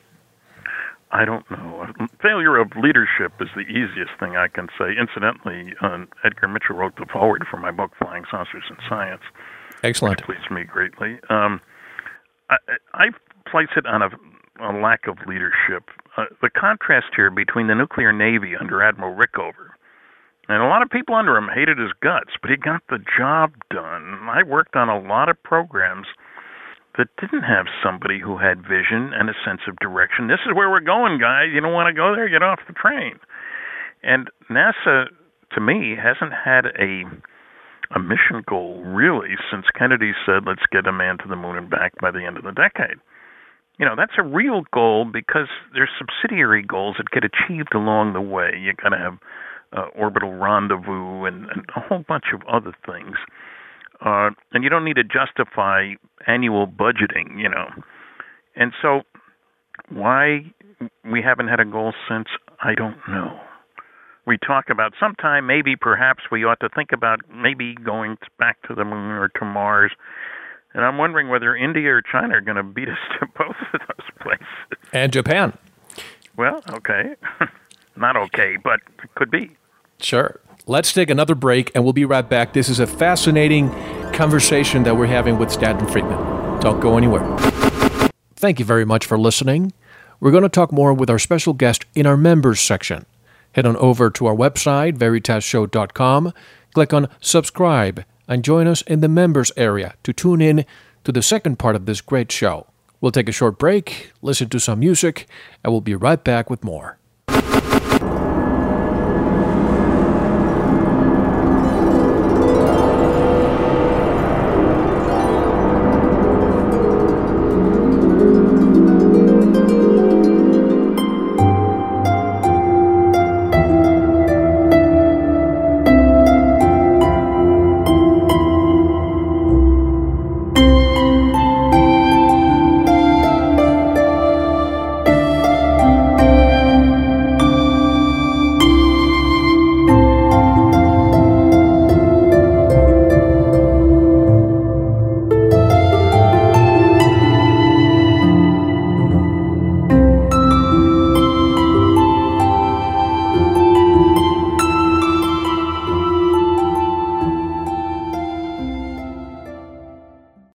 I don't know. Failure of leadership is the easiest thing I can say. Incidentally, uh, Edgar Mitchell wrote the foreword for my book, Flying Saucers and Science. Excellent. pleased me greatly. Um, I, I place it on a, a lack of leadership. Uh, the contrast here between the nuclear navy under Admiral Rickover, and a lot of people under him hated his guts, but he got the job done. I worked on a lot of programs that didn't have somebody who had vision and a sense of direction. This is where we're going, guys. You don't want to go there, get off the train. And NASA, to me, hasn't had a a mission goal really since Kennedy said, "Let's get a man to the moon and back by the end of the decade." You know, that's a real goal because there's subsidiary goals that get achieved along the way. You got to have uh, orbital rendezvous and, and a whole bunch of other things. Uh, and you don't need to justify annual budgeting, you know. And so, why we haven't had a goal since, I don't know. We talk about sometime, maybe perhaps we ought to think about maybe going back to the moon or to Mars. And I'm wondering whether India or China are going to beat us to both of those places. And Japan. Well, okay. Not okay, but could be. Sure. Let's take another break and we'll be right back. This is a fascinating conversation that we're having with Stanton Friedman. Don't go anywhere. Thank you very much for listening. We're going to talk more with our special guest in our members section. Head on over to our website, veritasshow.com, click on subscribe, and join us in the members area to tune in to the second part of this great show. We'll take a short break, listen to some music, and we'll be right back with more.